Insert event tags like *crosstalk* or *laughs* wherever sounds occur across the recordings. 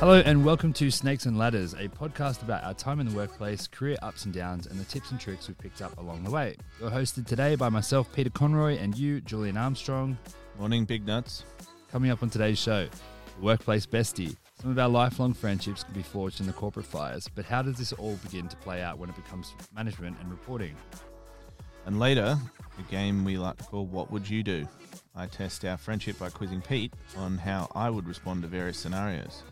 Hello and welcome to Snakes and Ladders, a podcast about our time in the workplace, career ups and downs, and the tips and tricks we've picked up along the way. You're hosted today by myself, Peter Conroy, and you, Julian Armstrong. Morning, big nuts. Coming up on today's show, workplace bestie. Some of our lifelong friendships can be forged in the corporate fires, but how does this all begin to play out when it becomes management and reporting? And later, a game we like to call What Would You Do? I test our friendship by quizzing Pete on how I would respond to various scenarios.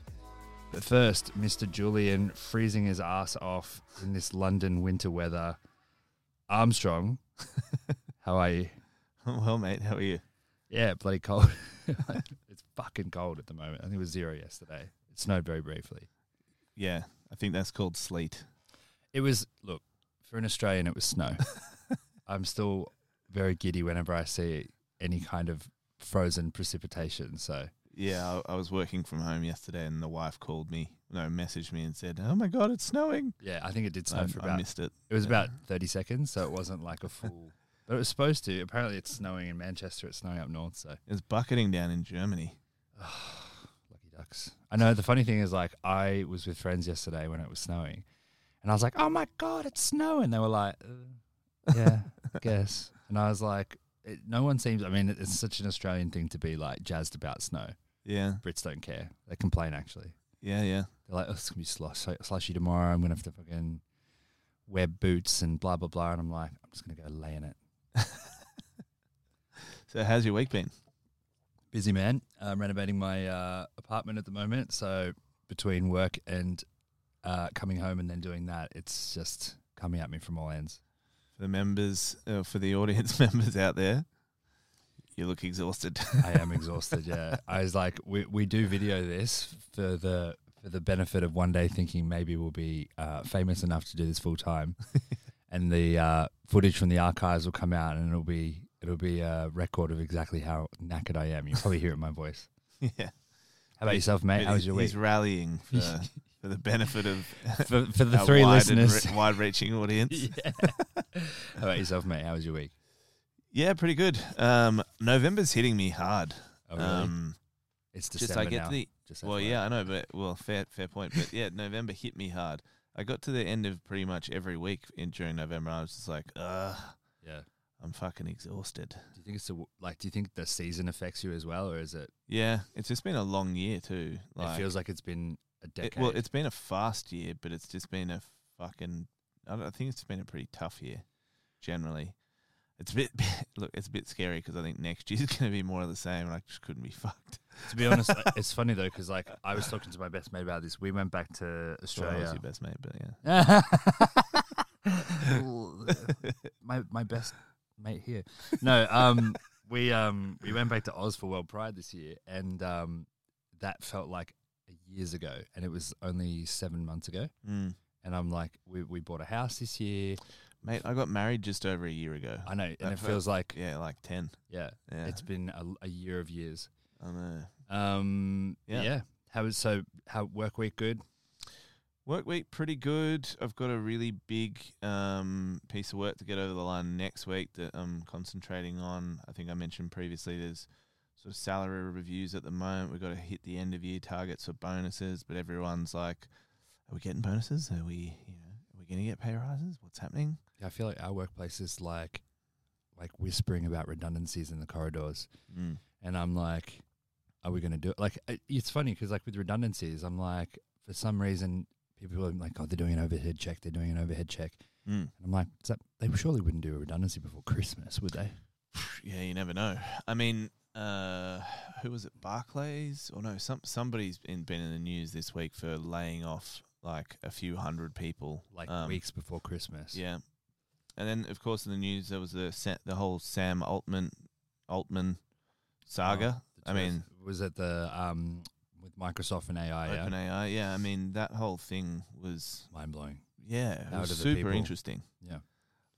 But first, Mr. Julian freezing his ass off in this London winter weather. Armstrong, *laughs* how are you? *laughs* well, mate, how are you? Yeah, bloody cold. *laughs* it's fucking cold at the moment. I think it was zero yesterday. It snowed very briefly. Yeah, I think that's called sleet. It was, look, for an Australian, it was snow. *laughs* I'm still very giddy whenever I see any kind of frozen precipitation. So, Yeah, I, I was working from home yesterday, and the wife called me, no, messaged me and said, "Oh my god, it's snowing." yeah, I think it did snow I, for I missed it. it was yeah. about 30 seconds. So it wasn't like a full, but it was supposed to. Apparently it's snowing in Manchester. It's snowing up north. So it's bucketing down in Germany. *sighs* *sighs* *sighs* Ducks. I know the funny thing is like I was with friends yesterday when it was snowing, and I was like, "Oh my god, it's snowing!" They were like, uh, "Yeah, I *laughs* guess." And I was like, it, "No one seems. I mean, it- it's such an Australian thing to be like jazzed about snow. Yeah, Brits don't care. They complain actually. yeah, yeah. They're like, "Oh, it's gonna be slush, slushy tomorrow. I'm gonna have to fucking wear boots and blah blah blah." And I'm like, "I'm just gonna go lay in it." *laughs* So, how's your week been? Busy man. I'm renovating my uh, apartment at the moment, so between work and uh, coming home and then doing that, it's just coming at me from all ends. For the members, uh, for the audience *laughs* members out there, you look exhausted. I am exhausted. Yeah, *laughs* I was like, we we do video this for the for the benefit of one day thinking maybe we'll be uh, famous enough to do this full time, *laughs* and the uh, footage from the archives will come out and it'll be it'll be a record of exactly how knackered I am. You'll probably hear it in my voice. *laughs* yeah. How about yourself, mate? But How was your week? He's rallying for, *laughs* for the benefit of *laughs* For, for the three wide listeners. re- wide-reaching audience. yeah. How about yourself, mate? How was your week? Yeah, pretty good. Um, November's hitting me hard. Oh, really? Um, it's just December I get now. to the Just well, yeah, I know, but well, fair fair point. But yeah, November hit me hard. I got to the end of pretty much every week in during November. I was just like, ugh, yeah. I'm fucking exhausted. Do you think it's a, like? Do you think the season affects you as well, or is it? Yeah, it's just been a long year too. Like, it feels like it's been a it- decade. well, it's been a fast year, but it's just been a fucking. I, don't, I think it's been a pretty tough year, generally. It's a bit *laughs* look. It's a bit scary because I think next year's *laughs* going to be more of the same, and I just couldn't be fucked. to be honest, *laughs* it's funny though because like I was talking to my best mate about this. We went back to Well, I was Australia. your best mate, but yeah. my my best mate here. No, um, *laughs* we um we went back to Oz for World Pride this year, and um, that felt like years ago, and it was only seven months ago. Mm. And I'm like, we we bought a house this year. Mate, I got married just over a year ago. I know, and it felt- feels like Yeah, like ten. yeah, Yeah, it's been a, a year of years. I know. Um, yeah. Yeah. How was so? How work week good? Work week pretty good. I've got a really big um, piece of work to get over the line next week that I'm concentrating on. I think I mentioned previously there's sort of salary reviews at the moment. We've got to hit the end of year targets for bonuses, but everyone's like, "Are we getting bonuses? Are we, you know, are we going to get pay rises? What's happening?" Yeah, I feel like our workplace is like, like whispering about redundancies in the corridors, Mm. and I'm like, are we going to do it? Like, it's funny because like with redundancies, I'm like, for some reason, people are like, oh, they're doing an overhead check. They're doing an overhead check. Mm. And I'm like, is that, they surely wouldn't do a redundancy before Christmas, would they? *sighs* Yeah, you never know. I mean, uh, who was it? Barclays or no? Some somebody's been been in the news this week for laying off like a few hundred people, Like Um, weeks before Christmas. Yeah, and then of course in the news there was the the whole Sam Altman Altman saga. Oh, I mean, was it the um with Microsoft and AI? Yeah, OpenAI. Yeah, I mean that whole thing was mind blowing. yeah, it How was the super people- interesting. Yeah,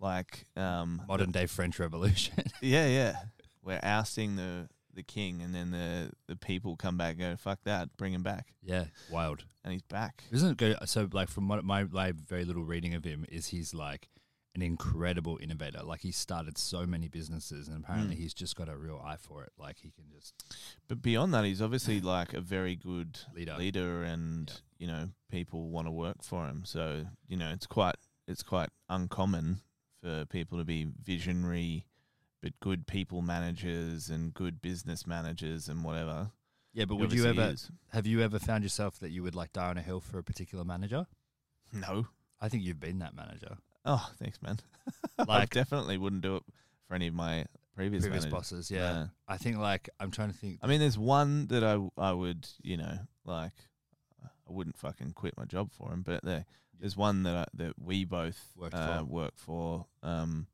Like um, modern day French Revolution. *laughs* Yeah, yeah. We're ousting the the king, and then the the people come back and go fuck that, bring him back, Yeah, wild. and he's back. Isn't it good? So, like, from what my, my very little reading of him, is he's like an incredible innovator. Like, he started so many businesses, and apparently Mm. he's just got a real eye for it. Like, he can just But beyond that, he's obviously like a very good leader. leader, and you know people want to work for him. So you know it's quite it's quite uncommon for people to be visionary, but good people managers and good business managers and whatever. Yeah, but would you ever is. have you ever found yourself that you would like die on a hill for a particular manager? No. I think you've been that manager. Oh, thanks, man. *laughs* I Like- definitely wouldn't do it for any of my previous, Previous managers. bosses, yeah. No. I think like I'm trying to think. I mean, there's one that I I would you know like I wouldn't fucking quit my job for him, but there, there's one that I, that we both Worked uh, for. work for, um,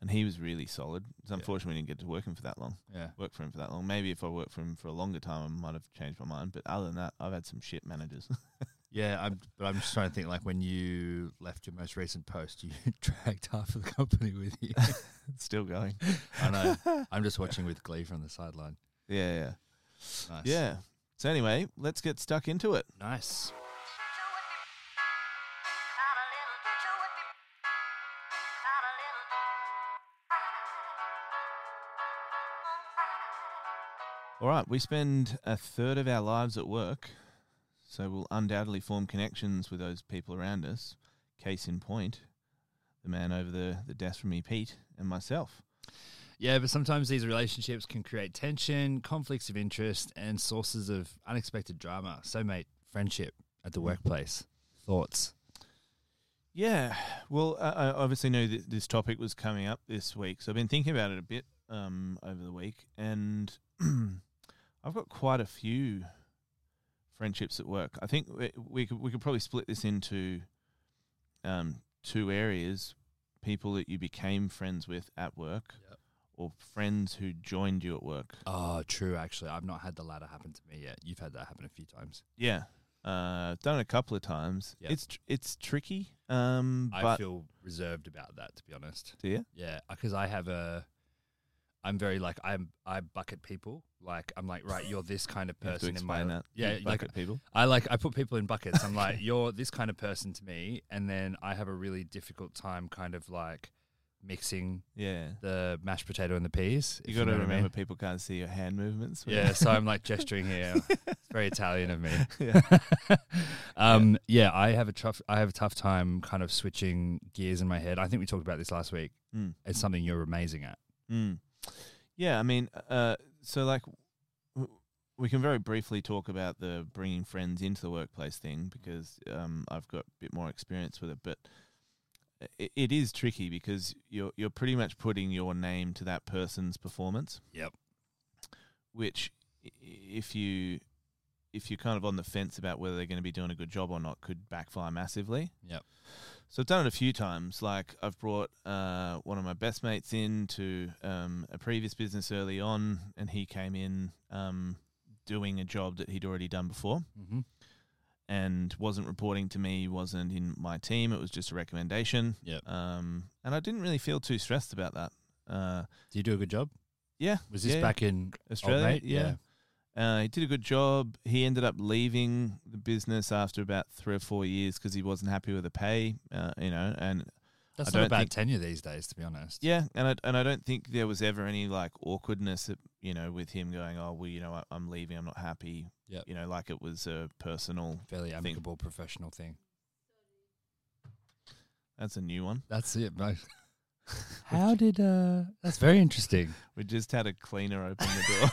and he was really solid. It's Yeah. unfortunate we didn't get to work him for that long. Yeah, Work for him for that long. Maybe if I worked for him for a longer time, I might have changed my mind. But other than that, I've had some shit managers. *laughs* yeah. I'm, but I'm just trying to think. Like when you left your most recent post, you *laughs* dragged half of the company with you. *laughs* Still going. I know. *laughs* I'm just watching with glee from the sideline. Yeah, yeah, Nice. yeah. So anyway, let's get stuck into it. Nice. All right, we spend a third of our lives at work, so we'll undoubtedly form connections with those people around us. Case in point, the man over the, the desk from me, Pete, and myself. Yeah, but sometimes these relationships can create tension, conflicts of interest, and sources of unexpected drama. So, mate, friendship at the workplace. Thoughts? Yeah, well, I, obviously knew that this topic was coming up this week, so I've been thinking about it a bit um, over the week, and *clears throat* I've got quite a few friendships at work. I think we, we could we could probably split this into um, two areas: people that you became friends with at work, Yep. or friends who joined you at work. Oh, true. Actually, I've not had the latter happen to me yet. You've had that happen a few times. Yeah, uh, I've done it a couple of times. Yep. It's tr- it's tricky, um, I feel reserved about that, to be honest. do you? Yeah, because I have a. I'm very like I'm. I bucket people. Like I'm like right. You're this kind of You person in my. that. Yeah, You like bucket people. I like I put people in buckets. I'm like, *laughs* you're this kind of person to me, and then I have a really difficult time kind of like mixing Yeah. the mashed potato and the peas. You got to know what I remember mean. people can't see your hand movements. Yeah, so I'm like gesturing here. *laughs* It's very Italian of me. yeah. *laughs* um, yeah, I have a tough I have a tough time kind of switching gears in my head. I think we talked about this last week. Mm. It's something you're amazing at. Mm. Yeah, I mean, uh, so like, w- we can very briefly talk about the bringing friends into the workplace thing because um, I've got a bit more experience with it, but it, it is tricky because you're you're pretty much putting your name to that person's performance. Yep. Which, if you if you're kind of on the fence about whether they're going to be doing a good job or not, could backfire massively. Yep. So I've done it a few times. Like I've brought uh, one of my best mates in to um, a previous business early on, and he came in um, doing a job that he'd already done before, Mm-hmm. and wasn't reporting to me, wasn't in my team. It was just a recommendation. Yep. Um, and I didn't really feel too stressed about that. Uh, Do you do a good job? yeah. Was this yeah, back in Australia? Mate? Yeah. Uh, he did a good job. He ended up leaving the business after about three or four years because he wasn't happy with the pay. Uh, you know, and That's I not a don't bad think- tenure these days, to be honest. Yeah, and I and I don't think there was ever any like awkwardness, you know, with him going, "Oh, well, you know, I, I'm leaving. I'm not happy." Yep. You know, like it was a personal. Fairly Thing. amicable professional thing. That's a new one. That's it, mate. *laughs* *laughs* How did uh that's very interesting. *laughs* We just had a cleaner open the door.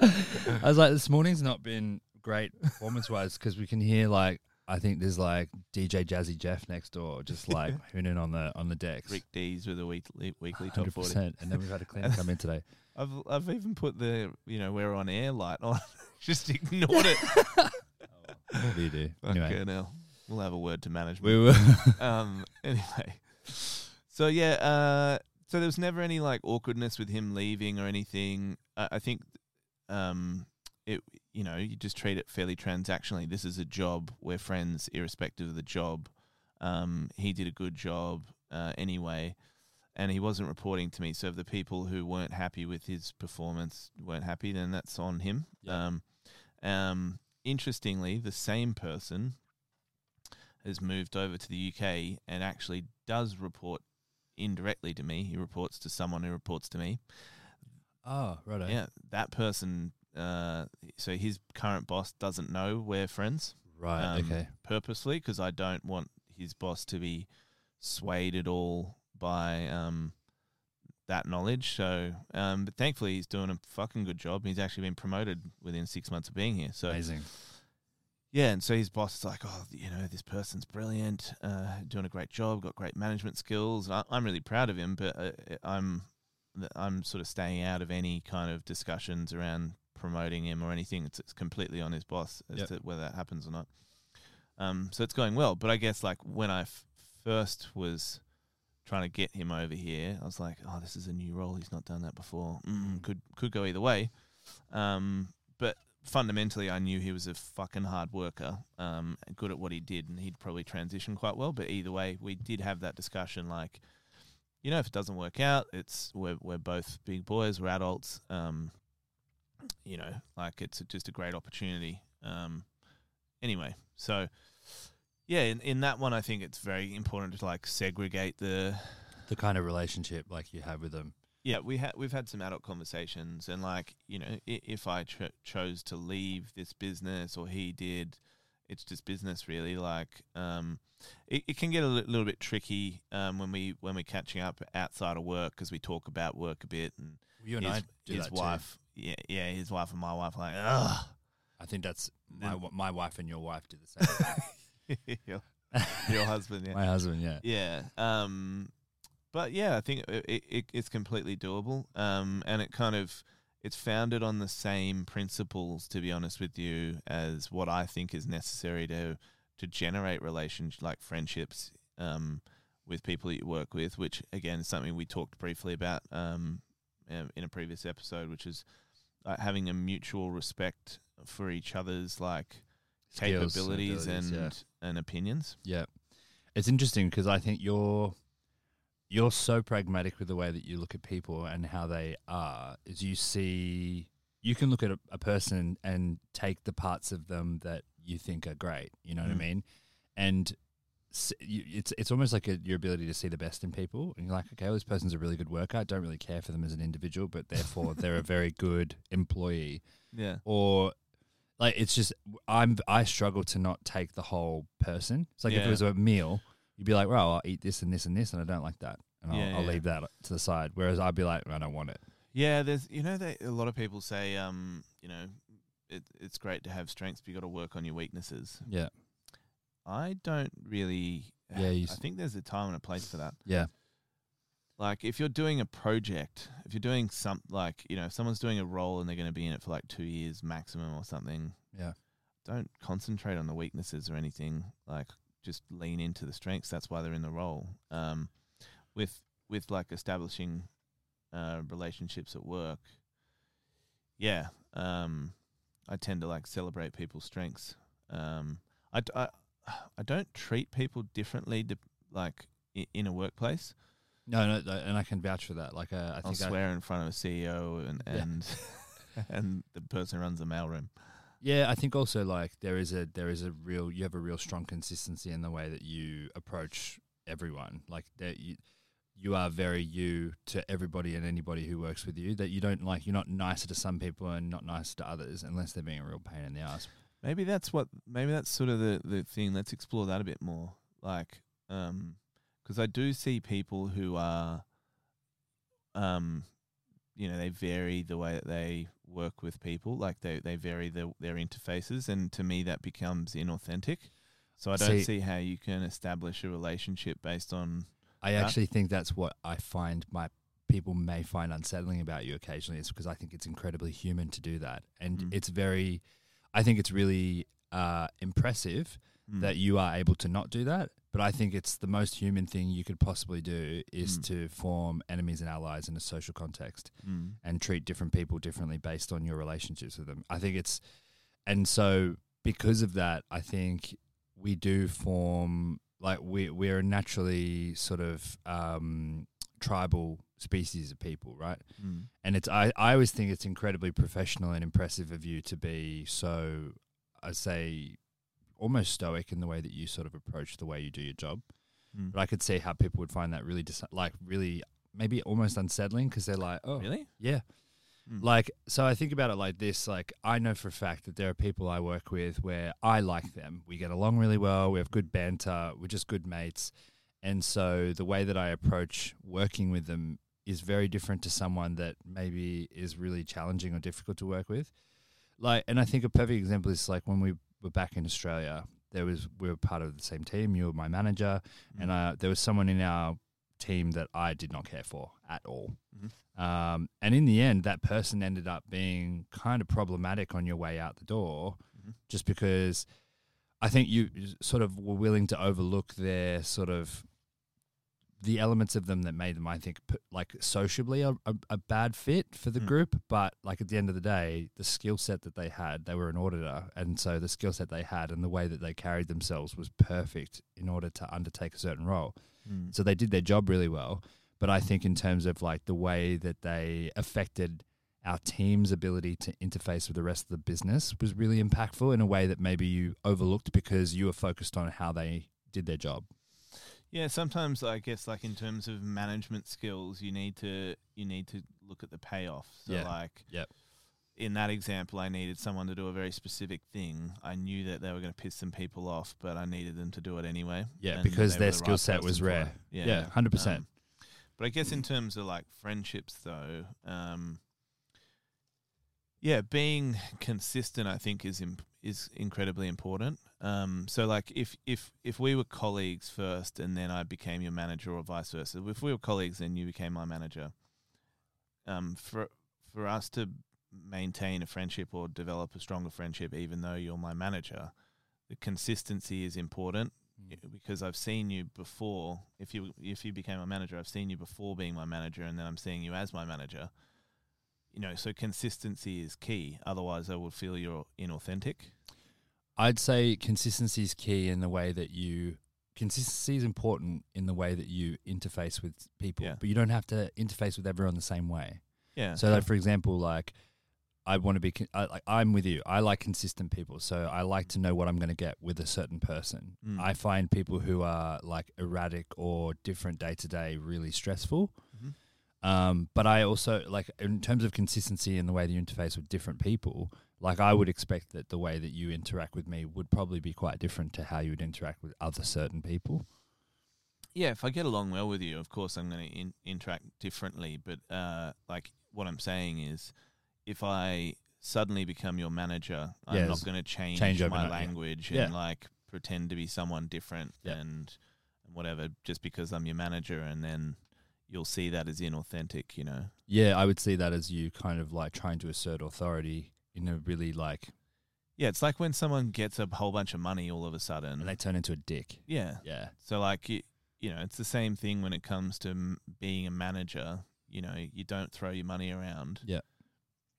*laughs* I was like, this morning's not been great performance wise because we can hear like I think there's like DJ Jazzy Jeff next door, just like hooning on the on the decks. Rick Dees with a weekly weekly top 100%. forty. And then we've had a cleaner come in today. I've I've even put the you know we're on air light on. just ignored it. What do you do? Anyway, Fucking hell. We'll have a word to management. we were um anyway so yeah uh so there was never any like awkwardness with him leaving or anything i, I think um it you know you just treat it fairly transactionally this is a job we're friends irrespective of the job um he did a good job uh anyway and he wasn't reporting to me. So if the people who weren't happy with his performance weren't happy, then that's on him. Yeah. Um, um, interestingly, the same person has moved over to the UK and actually does report indirectly to me. He reports to someone who reports to me. Oh, right. Yeah, that person. Uh, so his current boss doesn't know we're friends Right. Um, okay. purposely because I don't want his boss to be swayed at all by um, that knowledge. So, um, but thankfully he's doing a fucking good job. He's actually been promoted within six months of being here. So Amazing. Yeah, and so his boss is like, oh, you know, this person's brilliant, uh, doing a great job, got great management skills. I, I'm really proud of him, but uh, I'm I'm sort of staying out of any kind of discussions around promoting him or anything. It's, it's completely on his boss as Yep. to whether that happens or not. Um, so it's going well, but I guess like when I f- first was trying to get him over here, I was like, oh, this is a new role. He's not done that before. Mm, could could go either way. Um, but fundamentally, I knew he was a fucking hard worker, um, good at what he did, and he'd probably transition quite well. But either way, we did have that discussion. Like, you know, if it doesn't work out, it's we're we're both big boys, we're adults. Um, you know, like it's just a great opportunity. Um, anyway, so yeah, in, in that one, I think it's very important to like segregate the The kind of relationship like you have with them. Yeah, we had we've had some adult conversations, and like you know, if I cho- chose to leave this business or he did, it's just business really. Like, um, it, it can get a li- little bit tricky um, when we when we're catching up outside of work because we talk about work a bit, and You and his, I his that too. wife, yeah, yeah, his wife and my wife, are like, ugh. I think that's my my wife and your wife do the same. *laughs* your, your husband, yeah. *laughs* My husband, yeah. Yeah. Um, but yeah, I think it, it, it, it's completely doable. Um, and it kind of it's founded on the same principles, to be honest with you, as what I think is necessary to to generate relations like friendships um, with people that you work with. Which again is something we talked briefly about um, in a previous episode, which is uh, having a mutual respect for each other's like Skills, capabilities and abilities, and opinions. Yeah. It's interesting because I think you're you're so pragmatic with the way that you look at people and how they are. Is you see you can look at a, a person and take the parts of them that you think are great. You know what I Mm. mean? And it's it's almost like a, your ability to see the best in people, and you're like, okay, well, this person's a really good worker. I don't really care for them as an individual, but therefore they're a very good employee Yeah. or like it's just I'm I struggle to not take the whole person. It's like if it was a meal, you'd be like, well, I'll eat this and this and this, and I don't like that, and I'll, Yeah, I'll yeah. leave that to the side. Whereas I'd be like, I don't want it. Yeah, there's you know they, a lot of people say um you know it, it's great to have strengths, but you got to work on your weaknesses. Yeah, I don't really. Yeah, you I s- think there's a time and a place for that. yeah, Like if you're doing a project, if you're doing some like you know if someone's doing a role and they're going to be in it for like two years maximum or something, yeah, don't concentrate on the weaknesses or anything. Like just lean into the strengths. That's why they're in the role. Um, with with like establishing uh, relationships at work. Yeah, um, I tend to like celebrate people's strengths. Um, i i don't treat people differently, to, like in a workplace. no, no, and I can vouch for that. Like, uh, I I'll think I, swear in front of a CEO and Yeah. and *laughs* and the person who runs the mailroom. Yeah, I think also like there is a there is a real you have a real strong consistency in the way that you approach everyone. Like that you. You are very you to everybody and anybody who works with you. That you don't like. You're not nicer to some people and not nicer to others, unless they're being a real pain in the ass. Maybe that's what. Maybe that's sort of the the thing. Let's explore that a bit more. Like, um, because I do see people who are, um, you know, they vary the way that they work with people. Like they they vary the, their interfaces, and to me that becomes inauthentic. So I don't See- see how you can establish a relationship based on. I Yeah. actually think that's what I find my people may find unsettling about you occasionally is because I think it's incredibly human to do that. And Mm. it's very, I think it's really uh, impressive Mm. that you are able to not do that. But I think it's the most human thing you could possibly do is Mm. to form enemies and allies in a social context Mm. and treat different people differently based on your relationships with them. I think it's, and so because of that, I think we do form like we we're naturally sort of um, tribal species of people, right? Mm. And it's I, I always think it's incredibly professional and impressive of you to be so I say almost stoic in the way that you sort of approach the way you do your job. Mm. But I could see how people would find that really dis- like really maybe almost unsettling because they're like, oh, Really? yeah. Mm. Like, so I think about it like this. Like, I know for a fact that there are people I work with where I like them. We get along really well. We have good banter. We're just good mates. And so the way that I approach working with them is very different to someone that maybe is really challenging or difficult to work with. Like, and I think a perfect example is like when we were back in Australia, there was, we were part of the same team. You were my manager, and Mm. uh, there was someone in our team that I did not care for at all. Mhm. Um, and in the end, that person ended up being kind of problematic on your way out the door, Mhm. just because I think you sort of were willing to overlook their sort of the elements of them that made them, I think, like sociably a, a, a bad fit for the Mm. group. But like at the end of the day, the skill set that they had, they were an auditor, and so the skill set they had and the way that they carried themselves was perfect in order to undertake a certain role. Mm. So they did their job really well. But I think in terms of like the way that they affected our team's ability to interface with the rest of the business was really impactful in a way that maybe you overlooked because you were focused on how they did their job. Yeah, sometimes I guess like in terms of management skills, you need to you need to look at the payoff. So Yeah. like Yep. in that example, I needed someone to do a very specific thing. I knew that they were going to piss some people off, but I needed them to do it anyway. Yeah, because their the skill right set was rare. Yeah, Yeah, 100%. Um, but I guess in terms of like friendships, though, um, yeah, being consistent, I think, is imp- is incredibly important. Um, so like if if if we were colleagues first, and then I became your manager, or vice versa. If we were colleagues, and you became my manager, um, for for us to maintain a friendship or develop a stronger friendship, even though you're my manager, the consistency is important Mm. because I've seen you before. If you if you became my manager, I've seen you before being my manager, and then I'm seeing you as my manager. You know, so consistency is key. Otherwise, I would feel you're inauthentic. I'd say consistency is key in the way that you consistency is important in the way that you interface with people, Yeah. but you don't have to interface with everyone the same way. Yeah. So, like for example, like I want to be con- I, like I'm with you. I like consistent people, so I like to know what I'm going to get with a certain person. Mm. I find people who are like erratic or different day to day really stressful. Um, but I also like in terms of consistency in the way that you interface with different people. Like I would expect that the way that you interact with me would probably be quite different to how you would interact with other certain people. yeah, if I get along well with you, of course I'm going to in- interact differently. But uh, like what I'm saying is, if I suddenly become your manager, I'm not going to change, Change my yeah. language Yeah. and like pretend to be someone different Yeah. and and whatever just because I'm your manager, and then you'll see that as inauthentic. You know. Yeah, I would see that as you kind of like trying to assert authority in a really like, Yeah, it's like when someone gets a whole bunch of money all of a sudden. and they turn into a dick. yeah. Yeah. So like you, you know, it's the same thing when it comes to m- being a manager. You know, you don't throw your money around. Yeah.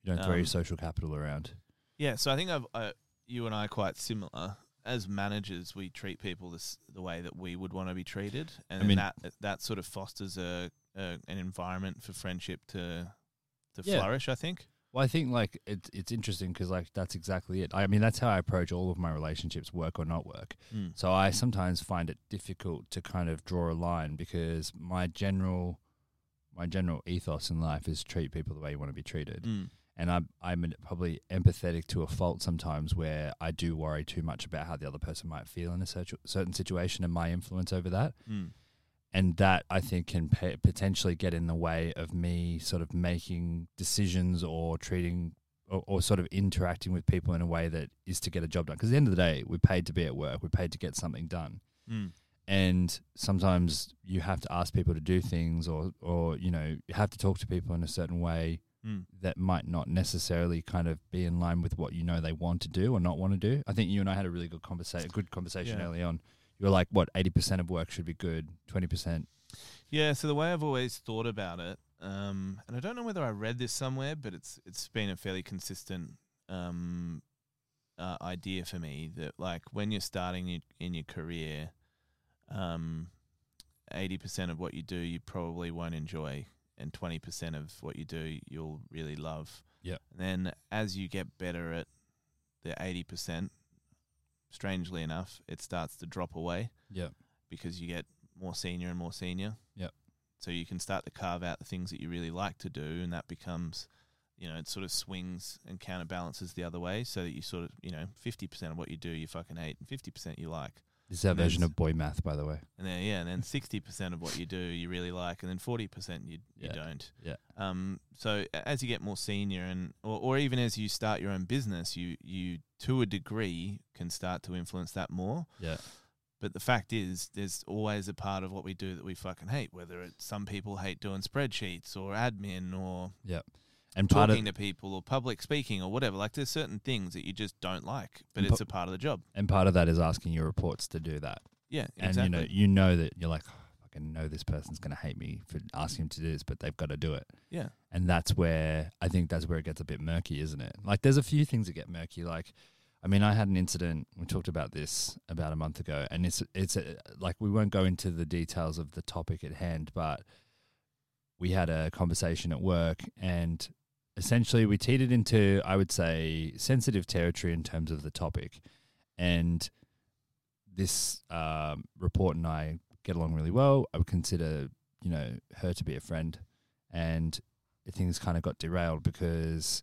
You don't throw your Um, social capital around. Yeah, so I think I've uh, you and I are quite similar. As managers, we treat people this, the way that we would want to be treated, and I mean- that that sort of fosters a, a an environment for friendship to to Yeah. flourish. I think. Well, I think like it's it's interesting because like that's exactly it. I mean, that's how I approach all of my relationships, work or not work. So I sometimes find it difficult to kind of draw a line because my general my general ethos in life is treat people the way you want to be treated. Mm. And I'm I'm probably empathetic to a fault sometimes where I do worry too much about how the other person might feel in a certain certain situation and my influence over that. Mm. and that I think can pa potentially get in the way of me sort of making decisions or treating or, or sort of interacting with people in a way that is to get a job done. Because at the end of the day, we're paid to be at work. We're paid to get something done. Mm. And sometimes you have to ask people to do things, or or you know you have to talk to people in a certain way Mm. that might not necessarily kind of be in line with what you know they want to do or not want to do. I think you and I had a really good conversation, a good conversation Yeah. early on. You were like, "What eighty percent of work should be good, twenty percent Yeah, so the way I've always thought about it, um, and I don't know whether I read this somewhere, but it's it's been a fairly consistent um, uh, idea for me that like when you're starting in, in your career, um, eighty percent of what you do you probably won't enjoy, and twenty percent of what you do you'll really love. Yep. And then as you get better at the eighty percent, strangely enough, it starts to drop away Yep. because you get more senior and more senior. Yep. So you can start to carve out the things that you really like to do, and that becomes, you know, it sort of swings and counterbalances the other way, so that you sort of, you know, fifty percent of what you do you fucking hate, and fifty percent you like, This is our And version of boy math, by the way. and then yeah, and then sixty percent of what you do you really like, and then forty percent you you Yeah. don't. Yeah. Um. So a- as you get more senior, and or, or even as you start your own business, you you to a degree can start to influence that more. Yeah. But the fact is, there's always a part of what we do that we fucking hate. Whether it's some people hate doing spreadsheets or admin or And talking of to people or public speaking or whatever. Like there's certain things that you just don't like, but it's a part of the job. and part of that is asking your reports to do that. Yeah, And exactly. you know, you know that you're like, oh, I can know this person's going to hate me for asking him to do this, but they've got to do it. yeah, And that's where I think that's where it gets a bit murky, isn't it? Like, there's a few things that get murky. Like, I mean, I had an incident. We talked about this about a month ago, and it's it's a, like we won't go into the details of the topic at hand, but we had a conversation at work, and essentially we teetered into, I would say, sensitive territory in terms of the topic, and this um, report and I get along really well. I would consider, you know, her to be a friend, and things kind of got derailed because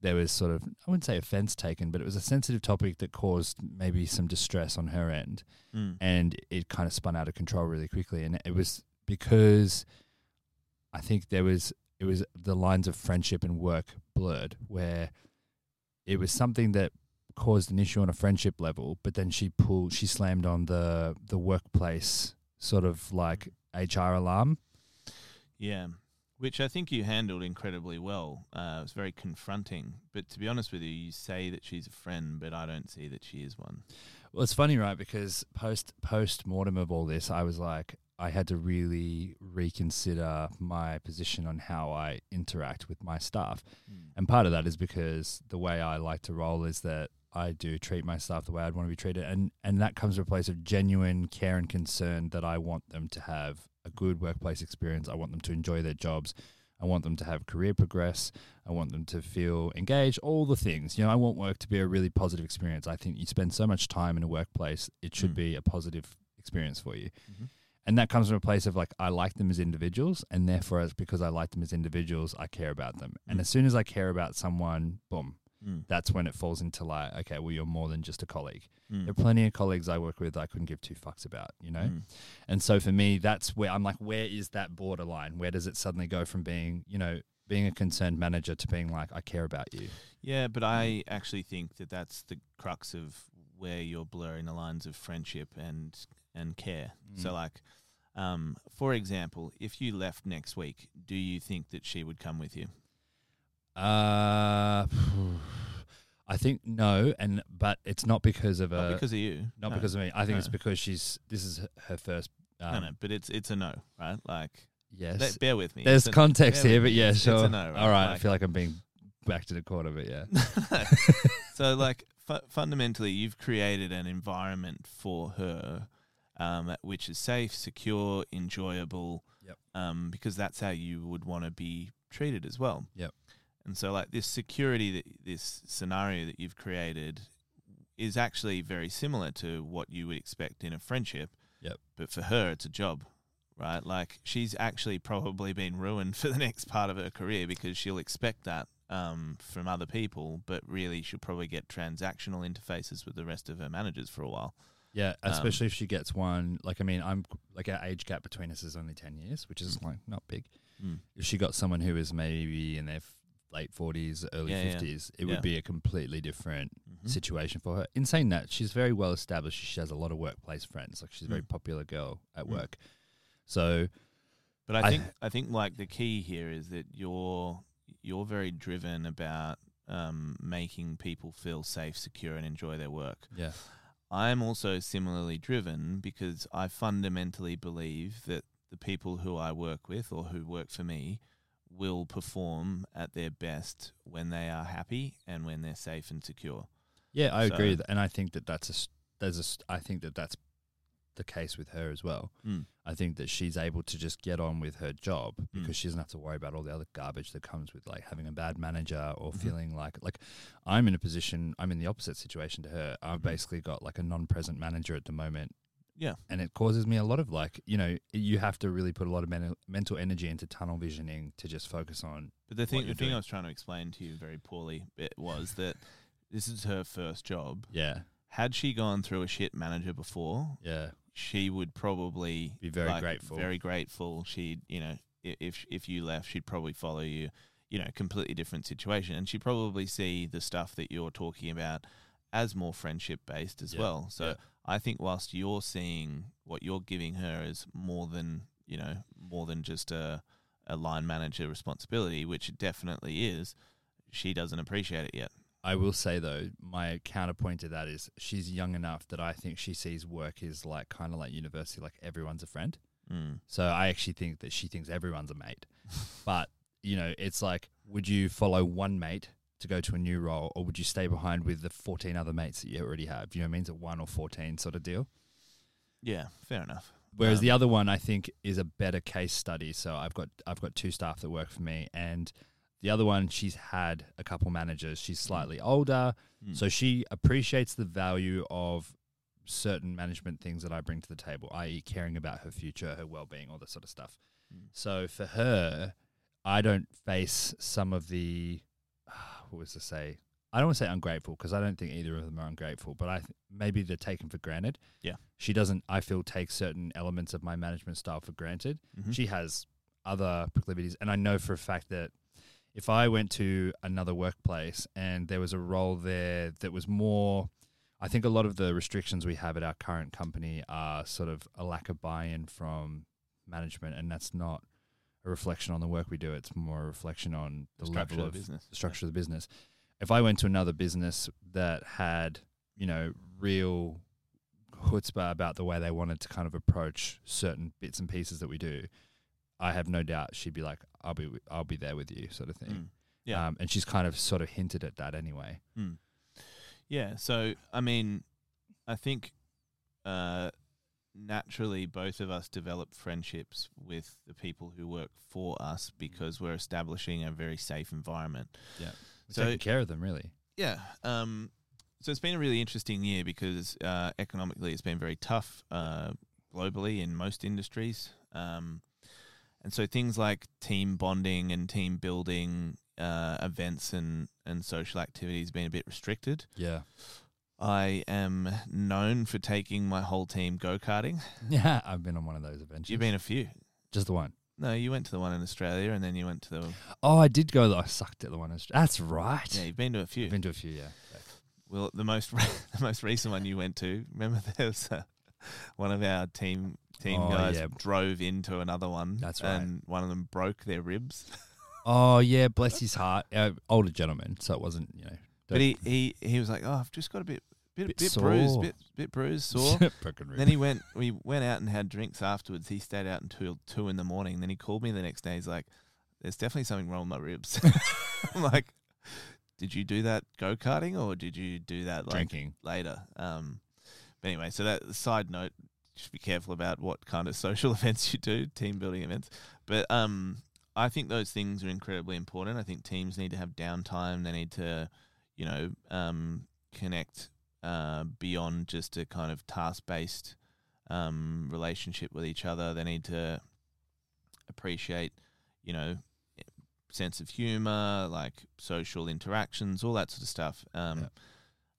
there was sort of I wouldn't say offense taken, but it was a sensitive topic that caused maybe some distress on her end, Mm. and it kind of spun out of control really quickly. And it was because I think there was it was the lines of friendship and work blurred, where it was something that caused an issue on a friendship level, but then she pulled she slammed on the the workplace sort of like HR alarm. Yeah, which I think you handled incredibly well. Uh, it was very confronting. But to be honest with you, you say that she's a friend, but I don't see that she is one. Well, it's funny, right? Because post post mortem of all this, I was like, I had to really reconsider my position on how I interact with my staff, and part of that is because the way I like to roll is that I do treat my staff the way I'd want to be treated, and and that comes from a place of genuine care and concern that I want them to have a good workplace experience. I want them to enjoy their jobs. I want them to have career progress. I want them to feel engaged, all the things. You know, I want work to be a really positive experience. I think you spend so much time in a workplace, it should Mm. be a positive experience for you. Mhm. And that comes from a place of like, I like them as individuals, and therefore, it's because I like them as individuals, I care about them. And Mm. as soon as I care about someone, boom, Mm. that's when it falls into like, okay, well, you're more than just a colleague. Mm. There are plenty of colleagues I work with I couldn't give two fucks about, you know? Mm. And so for me, that's where I'm like, where is that borderline? Where does it suddenly go from being, you know, being a concerned manager to being like, I care about you? Yeah, but I actually think that that's the crux of where you're blurring the lines of friendship and and care. So Mm. like um, for example, if you left next week, do you think that she would come with you? Uh, *sighs* I think no, and but it's not because of Not a because of you. not no. because of me. I think it's No. because she's this is her- first. Um, no, no, but it's it's a no, right? Like, Yes, let- bear with me. there's It's a- context bear here, with but me. yeah, It's- it's a no, right? All right, I Like- feel like I'm being back to the corner, but yeah. *laughs* *laughs* so like fu- fundamentally you've created an environment for her um, which is safe secure enjoyable Yep. um, because that's how you would want to be treated as well Yep. and so like this security that this scenario that you've created is actually very similar to what you would expect in a friendship Yep. but for her it's a job right like she's actually probably been ruined *laughs* for the next part of her career because she'll expect that um, from other people, but really she'll probably get transactional interfaces with the rest of her managers for a while. Yeah, Um, especially if she gets one. Like, I mean, I'm like our age gap between us is only ten years, which is like not big. Mm. If she got someone who is maybe in their f- late forties, early Yeah, yeah. fifties, it Yeah. would be a completely different Mhm. situation for her. In saying that, she's very well established. She has a lot of workplace friends. Like, she's a very Mm. popular girl at Mm. work. So, But I I- think I think like the key here is that you're you're very driven about um, making people feel safe, secure, and enjoy their work. yeah, I'm also similarly driven because I fundamentally believe that the people who I work with or who work for me will perform at their best when they are happy and when they're safe and secure. yeah, I agree, So- th- and I think that that's a there's a I think that that's the case with her as well. Mm. I think that she's able to just get on with her job Mm. because she doesn't have to worry about all the other garbage that comes with like having a bad manager or Mhm. feeling like like I'm in a position I'm in the opposite situation to her. I've Mhm. basically got like a non-present manager at the moment Yeah. and it causes me a lot of like, you know, you have to really put a lot of mental mental energy into tunnel visioning to just focus on But the thing, the thing doing. I was trying to explain to you very poorly it was that this is her first job. yeah, Had she gone through a shit manager before, yeah, she would probably Be very like, grateful. Very grateful. She'd, you know, if if you left, she'd probably follow you. You know, completely different situation, and she'd probably see the stuff that you're talking about as more friendship based as Yeah, well. So yeah. I think whilst you're seeing what you're giving her as more than you know, more than just a a line manager responsibility, which it definitely is, she doesn't appreciate it yet. I will say though, my counterpoint to that is she's young enough that I think she sees work is like kind of like university, like everyone's a friend. Mm. So I actually think that she thinks everyone's a mate. *laughs* but, you know, it's like, would you follow one mate to go to a new role or would you stay behind with the 14 other mates that you already have? You know what I mean? It's a one or 14 sort of deal. Yeah, fair enough. Whereas Um, the other one I think is a better case study. So I've got I've got two staff that work for me and the other one she's had a couple managers. She's slightly older. Mm. So she appreciates the value of certain management things that I bring to the table, i.e., caring about her future, her well being, all that sort of stuff. Mm. So for her, I don't face some of the what was to say. I don't want to say ungrateful because I don't think either of them are ungrateful, but I th- maybe they're taken for granted. Yeah. she doesn't. I feel take certain elements of my management style for granted. Mhm. She has other proclivities, and I know for a fact that if I went to another workplace and there was a role there that was more, I think a lot of the restrictions we have at our current company are sort of a lack of buy-in from management, and that's not a reflection on the work we do. It's more a reflection on the, structure level of business. the structure of the business. If I went to another business that had, you know, real chutzpah about the way they wanted to kind of approach certain bits and pieces that we do, I have no doubt she'd be like, "I'll be, I'll be there with you," sort of thing. Mm. Yeah. Um, and she's kind of sort of hinted at that anyway. Mm. Yeah. So, I mean, I think uh, naturally both of us develop friendships with the people who work for us because we're establishing a very safe environment. We're So- taking care of them, really. Yeah. Um, so it's been a really interesting year because uh, economically it's been very tough uh, globally in most industries. Um, and so things like team bonding and team building uh, events and, and social activities have been a bit restricted. Yeah. I am known for taking my whole team go karting. *laughs* Yeah, I've been on one of those adventures. You've been a few. just the one. No, you went to the one in Australia and then you went to the. Oh, I did go. I sucked at the one. in Austra- That's right. Yeah, you've been to a few. I've been to a few. Yeah. Well, the most *laughs* the most recent one you went to. Remember, there was uh, one of our team team Oh, guys yeah. drove into another one. That's right. And one of them broke their ribs. *laughs* Oh yeah, bless his heart. Uh, older gentleman, so it wasn't you know. but he, he he was like, "Oh, I've just got a bit bit Bit bit, bruised, bit bit bruised, *laughs* sore." then he went. We went out and had drinks afterwards. He stayed out until two in the morning. Then he called me the next day. He's like, "There's definitely something wrong with my ribs." *laughs* I'm like, "Did you do that go karting or did you do that like drinking. later. Um, but anyway, so that side note, just be careful about what kind of *laughs* social events you do, team building events. But um, I think those things are incredibly important. I think teams need to have downtime. They need to, you know, um, connect uh, beyond just a kind of task based um, relationship with each other. They need to appreciate, you know, sense of humor, like social interactions, all that sort of stuff. Um, Yeah.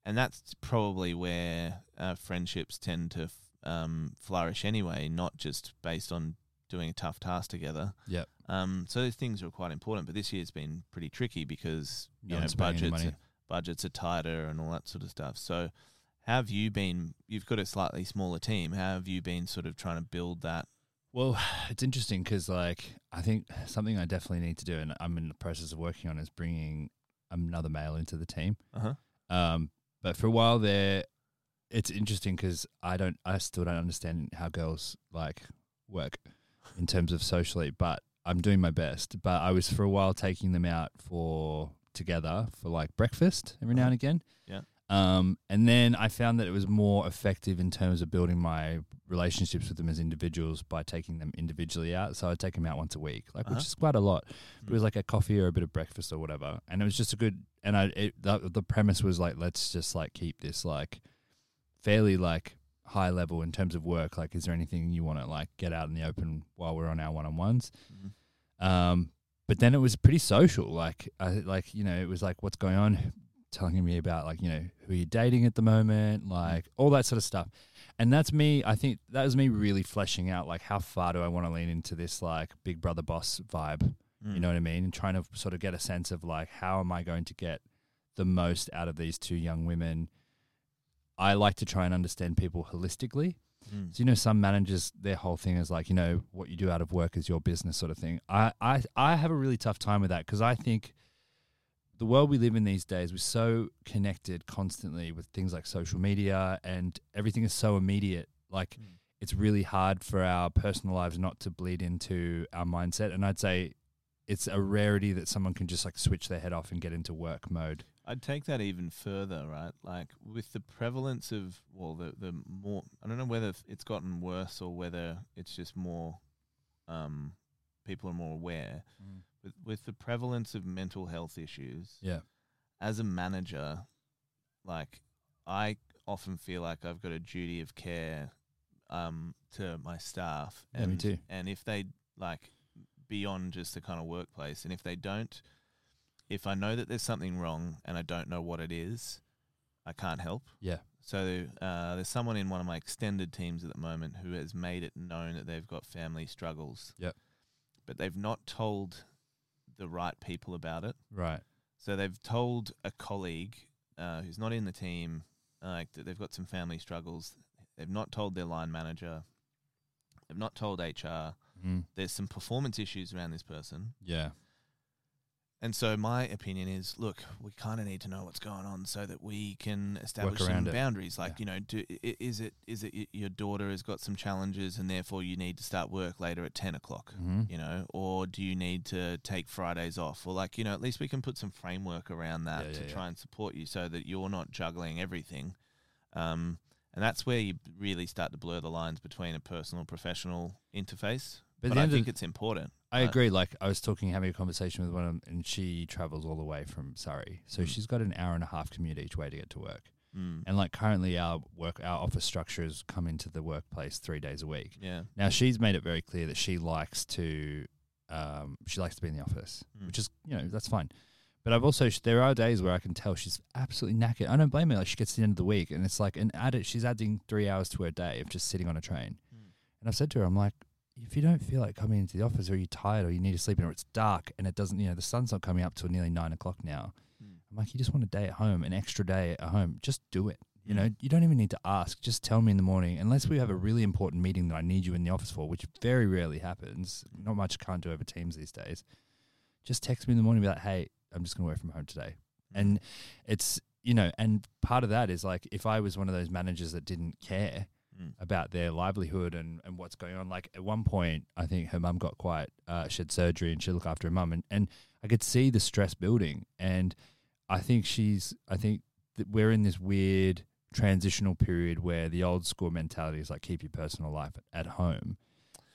And that's probably where uh, friendships tend to um, flourish anyway, not just based on doing a tough task together. Yep. Um, so those things are quite important. But this year's been pretty tricky because No you know one's spending any budgets are, budgets are tighter and all that sort of stuff. So have you been? You've got a slightly smaller team. How have you been sort of trying to build that? Well, *sighs* it's interesting because, like, I think something I definitely need to do, and I'm in the process of working on, is bringing another male into the team. Uh huh. Um, but for a while there, it's interesting because I don't, I still don't understand how girls like work in terms of socially. But I'm doing my best. But I was for a while taking them out for together for like breakfast every now and again. Yeah. Um, and then I found that it was more effective in terms of building my relationships with them as individuals by taking them individually out. So I'd take them out once a week, like Uh-huh. which is quite a lot. It was like a coffee or a bit of breakfast or whatever, and it was just a good. And I it, the, the premise was like let's just like keep this like fairly like high level in terms of work. Like, is there anything you want to like get out in the open while we're on our one on ones? Mhm. Um, but then it was pretty social. Like, I like you know, it was like, what's going on? *laughs* Telling me about like you know who you're dating at the moment, like all that sort of stuff. And that's me. I think that was me really fleshing out like how far do I want to lean into this like Big Brother boss vibe. You Mm. know what I mean? And trying to sort of get a sense of like how am I going to get the most out of these two young women. I like to try and understand people holistically. Mm. So you know, some managers, their whole thing is like, you know, what you do out of work is your business, sort of thing. I I I have a really tough time with that because I think the world we live in these days, we're so connected constantly with things like social media, and everything is so immediate. Like Mm. it's really hard for our personal lives not to bleed into our mindset. And I'd say it's a rarity that someone can just like switch their head off and get into work mode. I'd take that even further, right? Like with the prevalence of well, the the more I don't know whether it's gotten worse or whether it's just more, um, people are more aware. With with the prevalence of mental health issues, Yeah. as a manager, like I often feel like I've got a duty of care, um, to my staff. Yeah, me too. And if they like beyond just the kind of workplace, and if they don't, if I know that there's something wrong and I don't know what it is, I can't help. Yeah. So uh, there's someone in one of my extended teams at the moment who has made it known that they've got family struggles. Yep. But they've not told the right people about it. Right. So they've told a colleague uh, who's not in the team like that they've got some family struggles. They've not told their line manager. They've not told HR. Mm. There's some performance issues around this person. Yeah. And so my opinion is, look, we kind of need to know what's going on so that we can establish some it. boundaries. Like, Yeah. you know, do, is it is it your daughter has got some challenges and therefore you need to start work later at ten o'clock? hmm You know, or do you need to take Fridays off? Or like, you know, at least we can put some framework around that Yeah, to yeah, try and support you so that you're not juggling everything. Um, and that's where you really start to blur the lines between a personal professional interface. But, But, I think it's important. I agree. Like I was talking, having a conversation with one of them, and she travels all the way from Surrey, so Mm. she's got an hour and a half commute each way to get to work. Mm. And like currently, our work, our office structure structures come into the workplace three days a week. Yeah. Now she's made it very clear that she likes to, um, she likes to be in the office, Mm. which is you know that's fine. But I've also there are days where I can tell she's absolutely knackered. I don't blame her. Like she gets to the end of the week, and it's like an added. She's adding three hours to her day of just sitting on a train. Mm. And I've said to her, I'm like, if you don't feel like coming into the office, or you're tired, or you need to sleep in, or it's dark and it doesn't, you know, the sun's not coming up till nearly nine o'clock now. Mm. I'm like, you just want a day at home, an extra day at home. Just do it. You Mm. know, you don't even need to ask. Just tell me in the morning, unless we have a really important meeting that I need you in the office for, which very rarely happens. Not much can't do over Teams these days. Just text me in the morning, and be like, hey, I'm just going to work from home today. And it's, you know, and part of that is like, if I was one of those managers that didn't care Mm. about their livelihood and, and what's going on, like at one point, I think her mum got quite, uh, she had surgery and she looked after her mum. And, and I could see the stress building. And I think she's, I think that we're in this weird transitional period where the old school mentality is like, keep your personal life at home.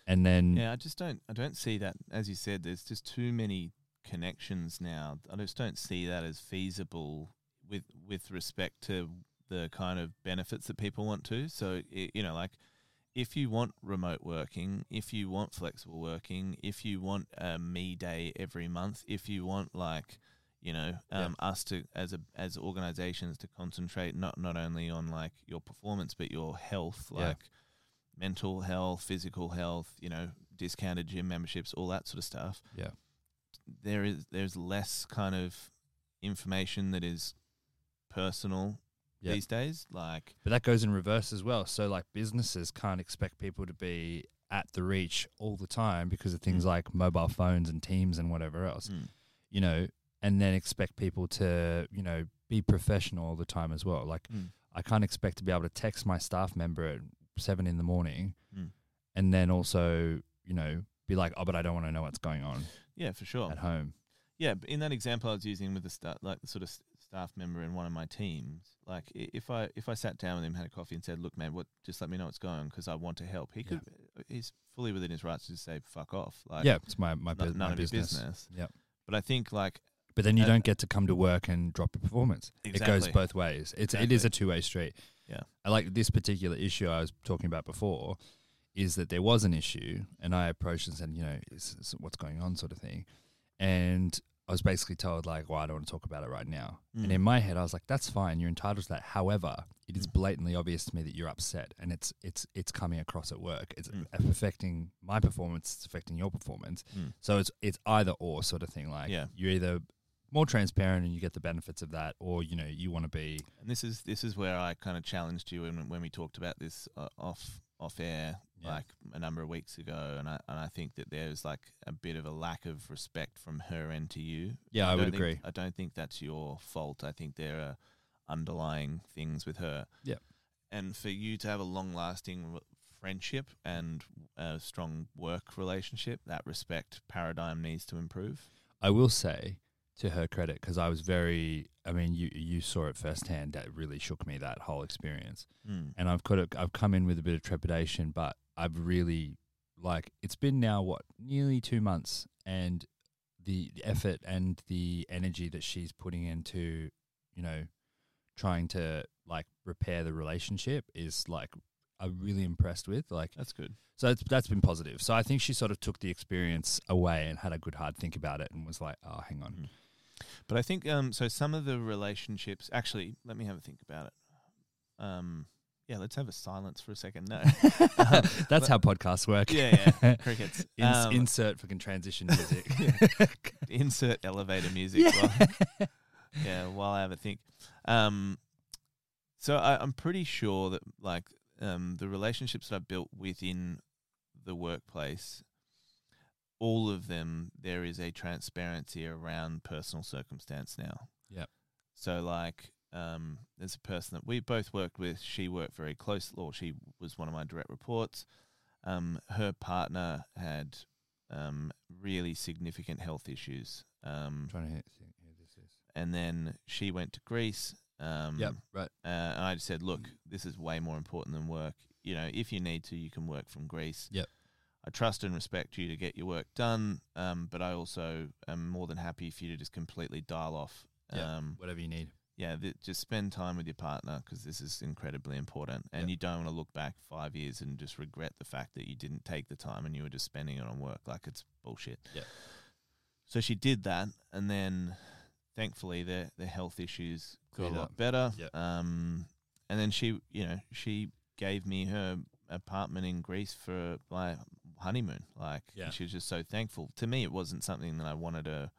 And then, Yeah, I just don't. I don't see that. As you said, there's just too many connections now. I just don't see that as feasible with with respect to the kind of benefits that people want to. So you know, like if you want remote working, if you want flexible working, if you want a me day every month, if you want like you know Yeah. um, us to as a as organizations to concentrate not not only on like your performance but your health Yeah. like mental health physical health you know discounted gym memberships all that sort of stuff yeah, there is there's less kind of information that is personal Yeah. these days like But that goes in reverse as well. So like businesses can't expect people to be at the reach all the time because of things Mm. like mobile phones and Teams and whatever else. mm, You know, and then expect people to, you know, be professional all the time as well. Like mm, I can't expect to be able to text my staff member at seven in the morning mm. and then also, you know, be like, oh, but I don't want to know what's going on yeah for sure at home. Yeah, but in that example I was using with the start, like the sort of staff member in one of my teams, like if I if I sat down with him, had a coffee, and said, "Look, man, what? Just let me know what's going because I want to help." He Yeah. could. He's fully within his rights to just say, "Fuck off." Like, yeah, it's my my, bus- none my of business. business. Yep. But I think like But then you Uh, don't get to come to work and drop your performance. It goes both ways. It's it is a two way street. Yeah. I like this particular issue I was talking about before is that there was an issue and I approached and said, you know, is what's going on sort of thing. And I was basically told like, well, I don't want to talk about it right now. And Mm. in my head I was like, that's fine, you're entitled to that. However, it is Mm. blatantly obvious to me that you're upset and it's it's it's coming across at work. It's Mm. affecting my performance, it's affecting your performance. Mm. So it's it's either or sort of thing. Like Yeah. you're either more transparent and you get the benefits of that, or you know you want to be And this is this is where I kind of challenged you when when we talked about this uh, off off air Yeah. like a number of weeks ago, and I and I think that there's like a bit of a lack of respect from her end to you. Yeah, I don't would think- agree. I don't think that's your fault. I think there are underlying things with her. Yeah. and for you to have a long lasting friendship and a strong work relationship, that respect paradigm needs to improve. I will say to her credit because I was very. I mean, you you saw it firsthand. That really shook me. That whole experience, Mm. and I've got. I've come in with a bit of trepidation, but I've really like. It's been now what nearly two months, and the effort and the energy that she's putting into, you know, trying to like repair the relationship is like. I'm really impressed with like That's good. So it's, that's been positive. So I think she sort of took the experience away and had a good hard think about it and was like, oh, hang on. Mm. But I think um, so. Some of the relationships, actually, let me have a think about it. Um, yeah, let's have a silence for a second. No, *laughs* *laughs* that's how podcasts work. yeah, yeah, *laughs* crickets. Ins- Um, insert fucking transition music. insert elevator music. While, yeah, while I have a think. Um, so I, I'm pretty sure that like um, the relationships that I've built within the workplace, all of them, there is a transparency around personal circumstance now. Yep. So like, um, there's a person that we both worked with. She worked very close, or she was one of my direct reports. Um, her partner had um, really significant health issues. Um, trying to hear, this is. and then she went to Greece. Um, Yep, right. uh, and I just said, look, this is way more important than work. You know, if you need to, you can work from Greece. Yep. I trust and respect you to get your work done, um, but I also am more than happy for you to just completely dial off. Yeah. Um, Whatever you need. yeah, th- just spend time with your partner because this is incredibly important. And you don't want to look back five years and just regret the fact that you didn't take the time and you were just spending it on work. Like it's bullshit. Yeah. So she did that, and then thankfully the the health issues got a lot better. Yep. Um, and then she, you know, she gave me her apartment in Greece for my honeymoon. Like Yeah. she was just so thankful. To me, it wasn't something that I wanted to.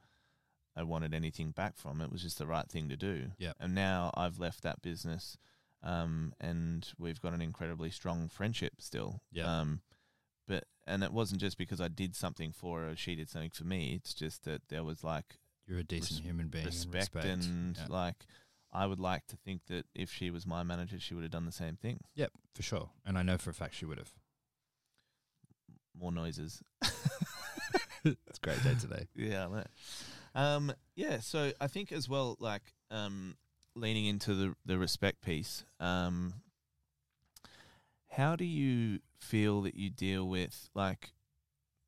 I wanted anything back from it. was just the right thing to do. Yep. And now I've left that business, um, and we've got an incredibly strong friendship still. Yep. Um, but and it wasn't just because I did something for her, or she did something for me. It's just that there was like You're a decent Res- human being. respect, and, respect. and yeah. like I would like to think that if she was my manager, she would have done the same thing. Yep, for sure. And I know for a fact she would have. More noises. *laughs* It's a great day today. Yeah, I know. Um, yeah, so I think as well, like um, leaning into the the respect piece. Um, how do you feel that you deal with like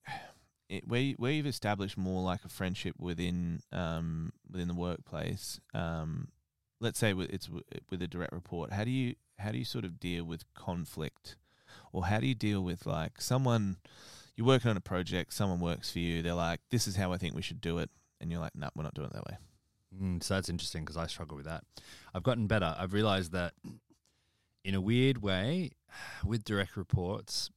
*sighs* it, where where you've established more like a friendship within um, within the workplace? Um, let's say with- it's with a direct report. How do you how do you sort of deal with conflict, or how do you deal with like someone? You're working on a project, someone works for you, they're like, this is how I think we should do it. And you're like, no, we're not doing it that way. Mm, so that's interesting because I struggle with that. I've gotten better. I've realized that in a weird way, *sighs* with direct reports,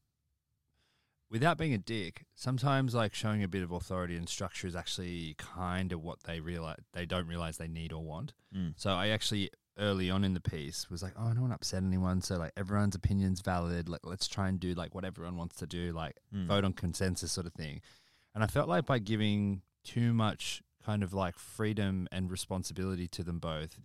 without being a dick, sometimes like showing a bit of authority and structure is actually kind of what they realize they don't realize they need or want. So I actually early on in the piece was like, oh, I don't want to upset anyone. So like everyone's opinion's valid. Like let's try and do like what everyone wants to do. Like Mm. vote on consensus sort of thing. And I felt like by giving too much kind of like freedom and responsibility to them both,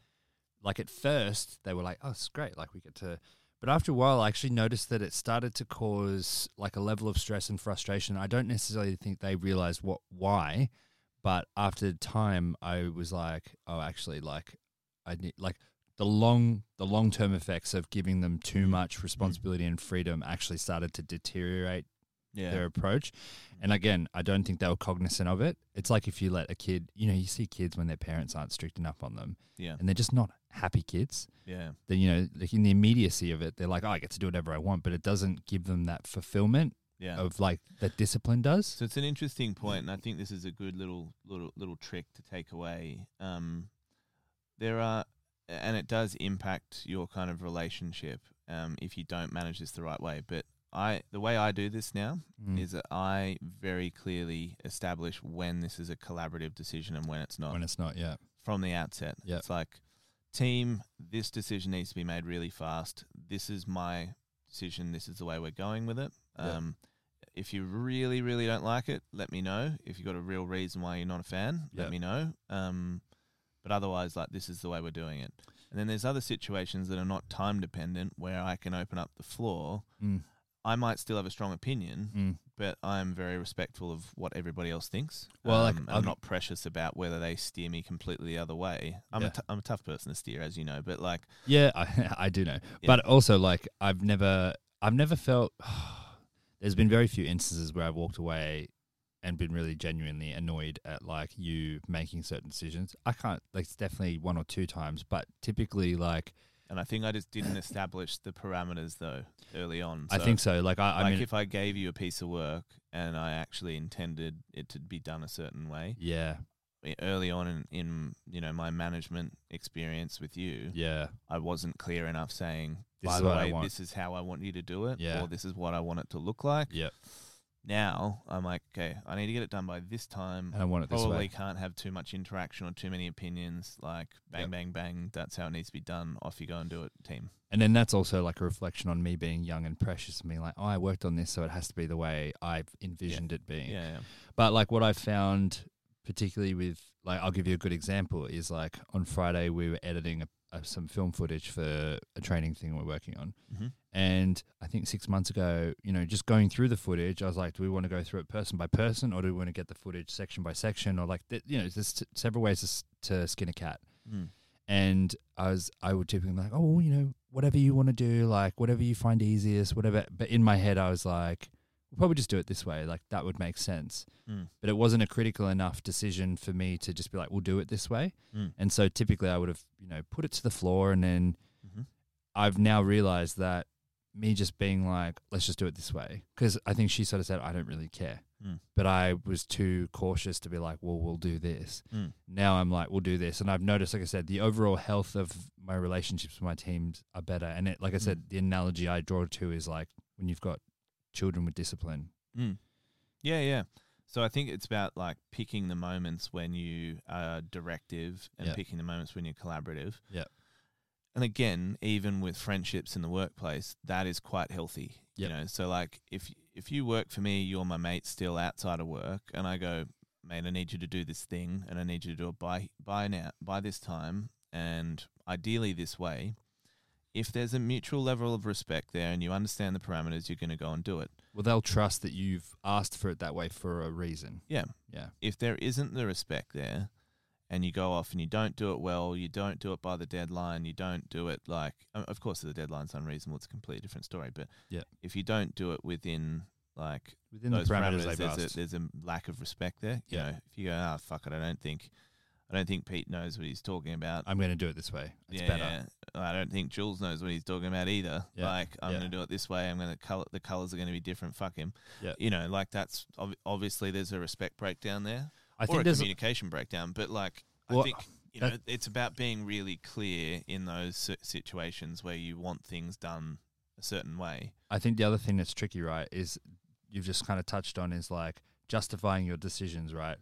like at first they were like, oh, it's great. Like we get to, but after a while, I actually noticed that it started to cause like a level of stress and frustration. I don't necessarily think they realized what, why, but after time, I was like, oh, actually, like I need like the long the long term effects of giving them too Mm. much responsibility and freedom actually started to deteriorate Yeah. their approach. And again, I don't think they were cognizant of it. It's like if you let a kid, you know, you see kids when their parents aren't strict enough on them, yeah. and they're just not happy kids. Yeah. Then you know, like in the immediacy of it, they're like, oh, I get to do whatever I want, but it doesn't give them that fulfillment Yeah. of like that discipline does. So it's an interesting point, and I think this is a good little little little trick to take away. Um, there are, and it does impact your kind of relationship um, if you don't manage this the right way. But I, the way I do this now Mm. is that I very clearly establish when this is a collaborative decision and when it's not when it's not, yeah, from the outset. Yep. It's like, team, this decision needs to be made really fast. This is my decision. This is the way we're going with it. Um, if you really, really don't like it, let me know. If you've got a real reason why you're not a fan, let me know. Um, but otherwise, like, this is the way we're doing it. And then there's other situations that are not time dependent where I can open up the floor. Mm. I might still have a strong opinion, Mm. but I'm very respectful of what everybody else thinks. Well, like, Um, I'm- I'm not precious about whether they steer me completely the other way. I'm Yeah. a t- I'm a tough person to steer, as you know, but like, Yeah, I, *laughs* I do know, Yeah. but also like I've never, I've never felt. *sighs* there's been very few instances where I've walked away and been really genuinely annoyed at like you making certain decisions. I can't like it's definitely one or two times, but typically like and I think I just didn't establish the parameters though early on. I think so. Like I, I like mean, if I gave you a piece of work and I actually intended it to be done a certain way yeah, early on in, in you know my management experience with you, yeah, I wasn't clear enough saying. This By is the way, want." this is how I want you to do it, Yeah. or this is what I want it to look like. yeah, Now I'm like, okay, I need to get it done by this time. and I want it this Probably way. can't have too much interaction or too many opinions. Like bang, Yep. bang, bang. That's how it needs to be done. Off you go and do it, team. And then that's also like a reflection on me being young and precious and being like, oh, I worked on this, so it has to be the way I've envisioned it being. Yeah, yeah. But like what I found, particularly with like, I'll give you a good example is like on Friday we were editing a, a, some film footage for a training thing we're working on, Mm-hmm. and I think six months ago, you know, just going through the footage, I was like, do we want to go through it person by person, or do we want to get the footage section by section, or like, th- you know, there's t- several ways to, s- to skin a cat. Mm. And I was, I would typically be like, oh, you know, whatever you want to do, like whatever you find easiest, whatever. But in my head, I was like, we'll probably just do it this way. Like that would make sense Mm. but it wasn't a critical enough decision for me to just be like, we'll do it this way. Mm. And so typically I would have, you know, put it to the floor and then Mm-hmm. I've now realized that me just being like, let's just do it this way. Because I think she sort of said, I don't really care. Mm. But I was too cautious to be like, well, we'll do this. Mm. Now I'm like, we'll do this. And I've noticed, like I said, the overall health of my relationships with my teams are better. And it, like I said, Mm. the analogy I draw to is like when you've got children with discipline. Mm. Yeah, yeah. So I think it's about like picking the moments when you are directive and Yeah. picking the moments when you're collaborative. Yeah. And again, even with friendships in the workplace, that is quite healthy. Yep. You know, so like if if you work for me, you're my mate still outside of work, and I go, mate, I need you to do this thing, and I need you to do it by by now by this time, and ideally this way. If there's a mutual level of respect there, and you understand the parameters, you're going to go and do it. Well, they'll trust that you've asked for it that way for a reason. Yeah. Yeah. if there isn't the respect there and you go off and you don't do it well, you don't do it by the deadline, you don't do it like, of course, if the deadline's unreasonable, it's a completely different story. But Yeah. if you don't do it within like Within those the parameters, parameters, there's, a, there's a lack of respect there. You Yeah. know, if you go, ah, fuck it, I don't think, I don't think Pete knows what he's talking about. I'm going to do it this way. It's yeah, better. yeah. I don't think Jules knows what he's talking about either. Yeah, Like, I'm yeah. going to do it this way. I'm going to color. The colors are going to be different. Fuck him. Yeah. You know, like that's ob- obviously there's a respect breakdown there I or think a there's communication breakdown. But like, Well, I think you know, it's about being really clear in those situations where you want things done a certain way. I think the other thing that's tricky, right, is you've just kind of touched on is like justifying your decisions, right?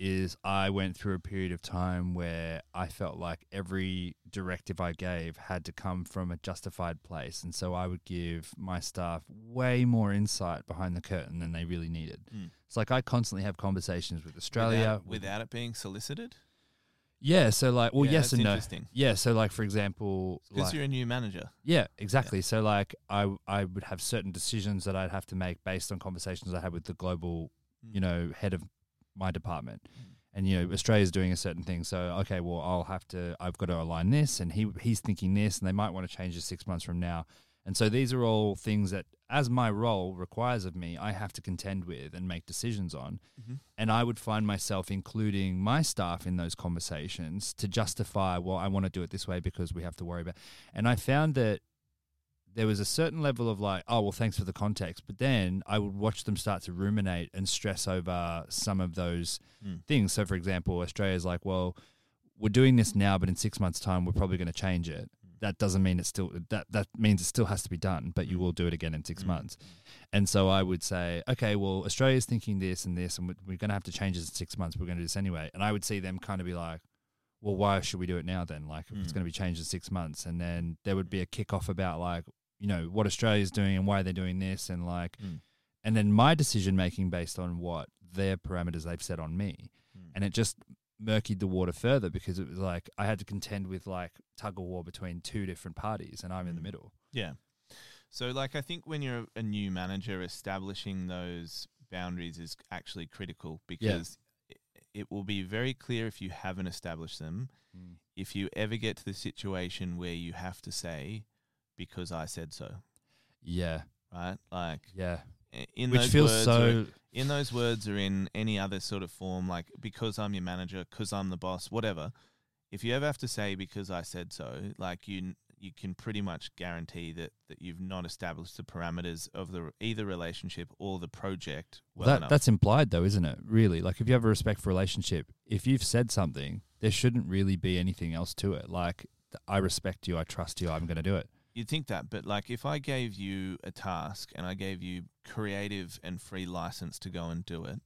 Is I went through a period of time where I felt like every directive I gave had to come from a justified place. And so I would give my staff way more insight behind the curtain than they really needed. Mm. It's like I constantly have conversations with Australia. without, without it being solicited. yeah. So, like, well, Yeah, yes and no. interesting. Yeah. So, like, for example, Because like, you're a new manager. Yeah, exactly. So like I I would have certain decisions that I'd have to make based on conversations I had with the global, Mm. you know, head of my department. Mm. and you know Australia's doing a certain thing. So okay, well I'll have to I've got to align this, and he he's thinking this, and they might want to change it six months from now. And so these are all things that, as my role requires of me, I have to contend with and make decisions on. Mhm. And I would find myself including my staff in those conversations to justify, well, I want to do it this way because we have to worry about. And I found that there was a certain level of like, oh, well, thanks for the context. But then I would watch them start to ruminate and stress over some of those Mm. things. So, for example, Australia's like, well, we're doing this now, but in six months' time, we're probably going to change it. That doesn't mean it's still that that means it still has to be done, but you will do it again in six Mm. months. And so I would say, okay, well, Australia's thinking this and this, and we- we're going to have to change this in six months. We're going to do this anyway. And I would see them kind of be like, well, why should we do it now then? Like, if it's Mm. going to be changed in six months, and then there would be a kickoff about like, you know, what Australia's doing and why they're doing this, and like, Mm. and then my decision making based on what their parameters they've set on me, Mm. and it just murkied the water further because it was like I had to contend with like tug of war between two different parties, and I'm in the Mm. middle. Yeah. So, like, I think when you're a new manager, establishing those boundaries is actually critical because it, it will be very clear if you haven't established them. If you ever get to the situation where you have to say, because I said so, Yeah, right? Like, yeah, in which those feels words so. or in those words or in any other sort of form, like because I'm your manager, because I'm the boss, whatever. If you ever have to say because I said so, like you you can pretty much guarantee that that you've not established the parameters of the either relationship or the project well that enough. that's implied though, isn't it? Really, like if you have a respectful relationship, if you've said something, there shouldn't really be anything else to it. Like I respect you, I trust you, I'm going to do it. You'd think that, but like if I gave you a task and I gave you creative and free license to go and do it,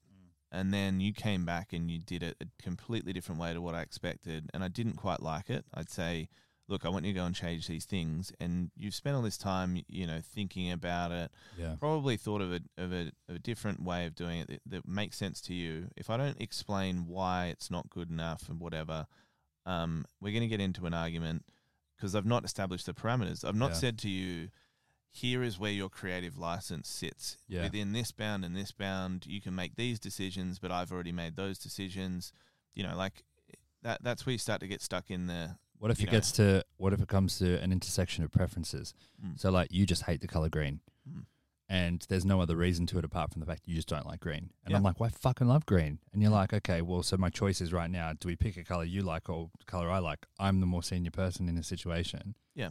and then you came back and you did it a completely different way to what I expected, and I didn't quite like it, I'd say, look, I want you to go and change these things, and you've spent all this time, you know, thinking about it, Yeah, probably thought of a of a, of a different way of doing it that, that makes sense to you. If I don't explain why it's not good enough and whatever, um, we're going to get into an argument because I've not established the parameters. I've not Yeah. said to you, here is where your creative license sits. Yeah. Within this bound and this bound, you can make these decisions, but I've already made those decisions. You know, like that. That's where you start to get stuck in the. What if it know. gets to what if it comes to an intersection of preferences? Mm, So like you just hate the color green, mm, and there's no other reason to it apart from the fact that you just don't like green. And I'm like, well, I fucking love green. And you're Yeah. like, okay, well, so my choice is right now: do we pick a color you like or color I like? I'm the more senior person in the situation. Yeah.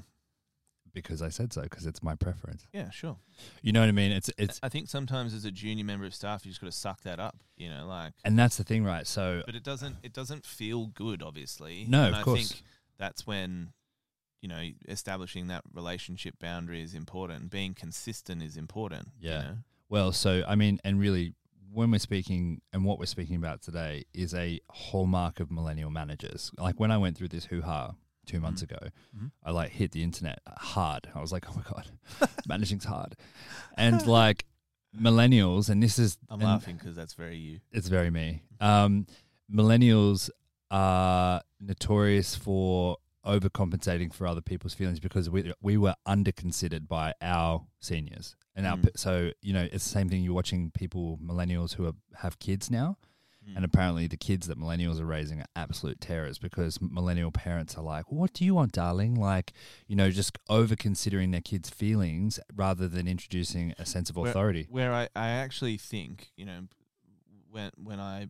because I said so. Because it's my preference. yeah, sure. You know what I mean? It's it's, I think sometimes as a junior member of staff, you just got to suck that up. You know, like. and that's the thing, right? So but it doesn't it doesn't feel good obviously No, and of i course. think that's when you know establishing that relationship boundary is important being consistent is important you Yeah. know? Well, so I mean, and really, when we're speaking and what we're speaking about today is a hallmark of millennial managers. Like when I went through this hoo ha two months Mhm. ago, Mhm. I like hit the internet hard. I was like, oh my god, *laughs* managing's hard, and like millennials, and this is i'm laughing because that's very you It's very me. Um, millennials are notorious for overcompensating for other people's feelings because we we were underconsidered by our seniors and our Mm. so you know it's the same thing you're watching people millennials who are, have kids now Mm. and apparently the kids that millennials are raising are absolute terrors because millennial parents are like what do you want darling like you know just over considering their kids feelings rather than introducing a sense of Where- authority where I, I actually think you know when when i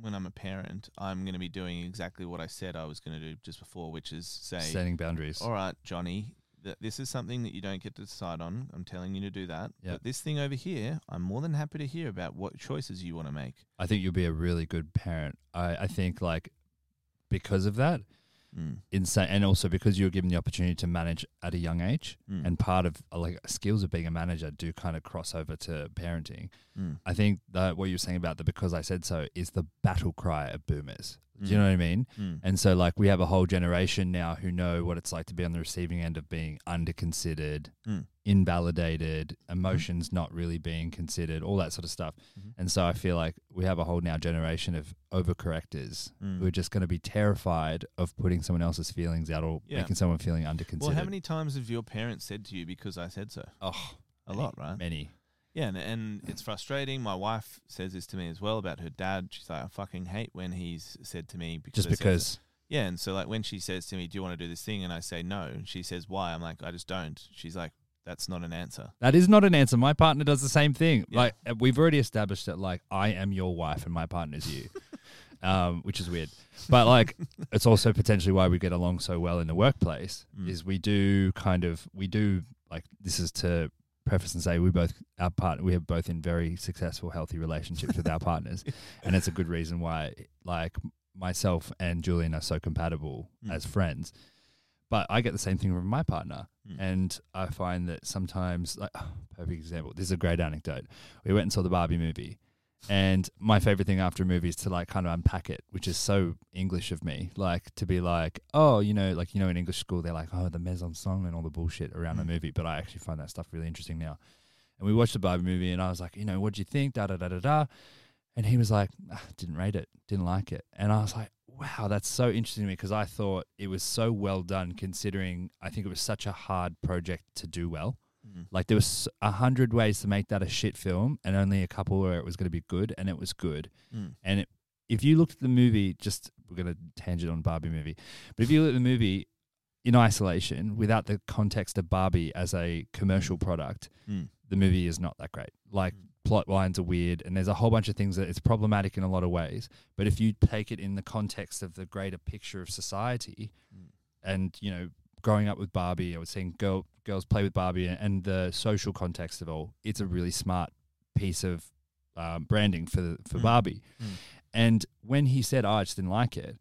when i'm a parent i'm going to be doing exactly what i said i was going to do just before which is say setting boundaries all right johnny th- this is something that you don't get to decide on i'm telling you to do that Yeah. but this thing over here i'm more than happy to hear about what choices you want to make I think you'll be a really good parent. I, I think like because of that, Mm. insane, and also because you're given the opportunity to manage at a young age, Mm. and part of uh, like skills of being a manager do kind of cross over to parenting. Mm. I think that what you were saying about the because I said so is the battle cry of boomers. Do you Mm. know what I mean? Mm. And so like we have a whole generation now who know what it's like to be on the receiving end of being underconsidered, Mm. invalidated, emotions not really being considered, all that sort of stuff. Mhm. And so I feel like we have a whole now generation of overcorrectors Mm. who are just going to be terrified of putting someone else's feelings out or Yeah. making someone feeling underconsidered. Well, how many times have your parents said to you because I said so? Oh, A many, lot, right? Many. Yeah, and, and it's frustrating. My wife says this to me as well about her dad. She's like, I fucking hate when he's said to me because Just because. Yeah, and so like when she says to me, "Do you want to do this thing?" and I say no, and she says why, I'm like, I just don't. She's like, that's not an answer. That is not an answer. My partner does the same thing. Yeah. Like uh, we've already established that like I am your wife and my partner is you. *laughs* um, which is weird. But like it's also potentially why we get along so well in the workplace Mm. is we do kind of we do like this is to preface and say we both our partner we are both in very successful healthy relationships with our partners *laughs* and it's a good reason why like myself and Julian are so compatible Mm. as friends. But I get the same thing from my partner. Mm. And I find that sometimes, like, *sighs* perfect example. This is a great anecdote. We went and saw the Barbie movie, and my favorite thing after a movie is to like kind of unpack it, which is so English of me. Like to be like, oh, you know, like you know, in English school they're like, oh, the en scène and all the bullshit around a Mm. movie. But I actually find that stuff really interesting now. And we watched the Barbie movie, and I was like, you know, what do you think? Da da da da da. And he was like, ah, didn't rate it, didn't like it. And I was like, wow, that's so interesting to me because I thought it was so well done considering I think it was such a hard project to do well. Mm. Like there was a hundred ways to make that a shit film and only a couple where it was going to be good and it was good. Mm. And it, if you looked at the movie, just we're going to tangent on Barbie movie, but if you look at the movie in isolation without the context of Barbie as a commercial product, Mm. the movie is not that great. Like Mm. plot lines are weird and there's a whole bunch of things that it's problematic in a lot of ways. But if you take it in the context of the greater picture of society Mm. and, you know, growing up with Barbie, I was seeing girl girls play with Barbie and, and the social context of all, it's a really smart piece of um, branding for the, for Mm. Barbie. Mm. And when he said, oh, I just didn't like it,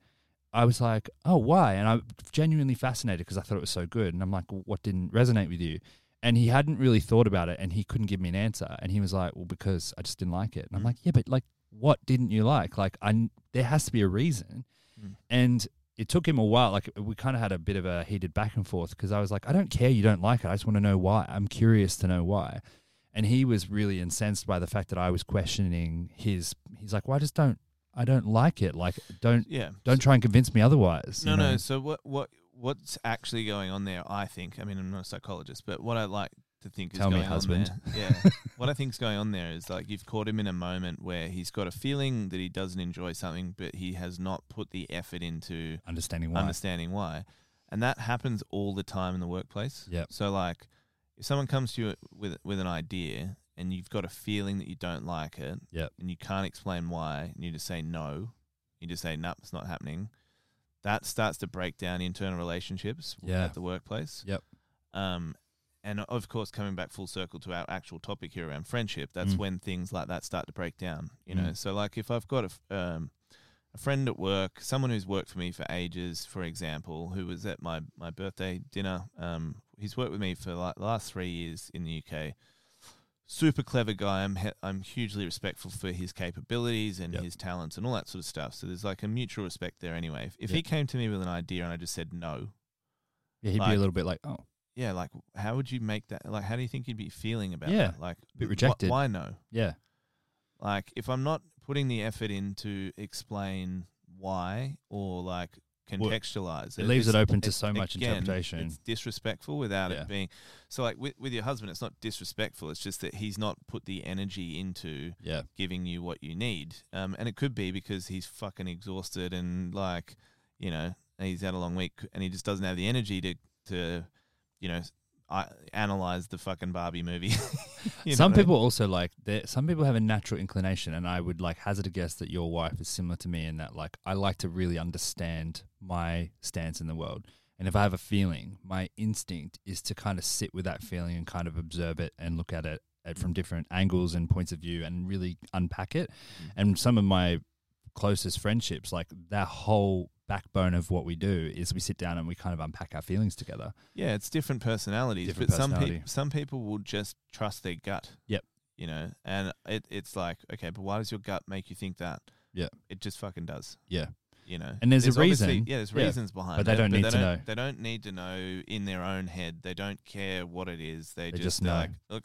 I was like, oh, why? And I'm genuinely fascinated because I thought it was so good. And I'm like, well, what didn't resonate with you? And he hadn't really thought about it and he couldn't give me an answer. And he was like, well, because I just didn't like it. And I'm Mm. like, yeah, but like, what didn't you like? Like, I, there has to be a reason. Mm. And it took him a while. Like, we kind of had a bit of a heated back and forth because I was like, I don't care you don't like it. I just want to know why. I'm curious to know why. And he was really incensed by the fact that I was questioning his. He's like, well, I just don't, I don't like it. Like, don't, Yeah. don't try and convince me otherwise. No, you know? no. So what what what's actually going on there? I think. I mean, I'm not a psychologist, but what I like to think is Tell me, husband. on there. Yeah. *laughs* what I think's going on there is like you've caught him in a moment where he's got a feeling that he doesn't enjoy something, but he has not put the effort into Understanding why. understanding why, and that happens all the time in the workplace. Yep. So like, if someone comes to you with with an idea and you've got a feeling that you don't like it, Yep. and you can't explain why, and you just say no, you just say no, it's not happening. That starts to break down internal relationships Yeah. at the workplace. Yep. Um, and of course, coming back full circle to our actual topic here around friendship, that's Mm. when things like that start to break down. You know, Mm. so like if I've got a um, a friend at work, someone who's worked for me for ages, for example, who was at my my birthday dinner. Um, he's worked with me for like the last three years in the UK. Super clever guy. I'm he- I'm hugely respectful for his capabilities and Yep. his talents and all that sort of stuff. So there's like a mutual respect there anyway. If, if Yep. he came to me with an idea and I just said no, Yeah, he'd be a little bit like, oh, yeah, like how would you make that? Like, how do you think you'd be feeling about Yeah, that? Like, bit wh- rejected. why no? yeah, Like, if I'm not putting the effort in to explain why or like Well, contextualize it leaves it open to so much again, interpretation. It's disrespectful without Yeah. it being. So, like with with your husband, it's not disrespectful. It's just that he's not put the energy into yeah, giving you what you need. Um, and it could be because he's fucking exhausted and like, you know, he's had a long week and he just doesn't have the energy to to, you know, I, analyze the fucking Barbie movie. *laughs* Some what I mean? people also like there- some people have a natural inclination and i would like hazard a guess that your wife is similar to me in that like i like to really understand my stance in the world and if i have a feeling my instinct is to kind of sit with that feeling and kind of observe it and look at it at, from different angles and points of view and really unpack it Mm. and some of my closest friendships like that whole backbone of what we do is we sit down and we kind of unpack our feelings together Yeah, it's different personalities, Different but some people some people will just trust their gut. Yep. You know, and it it's like, okay, but why does your gut make you think that? Yeah. It just fucking does. yeah You know, And there's a reason. Yeah, there's Yeah. reasons behind it. But they it, don't need they to don't, know. They don't need to know in their own head. They don't care what it is. They, They just, just know. like, look,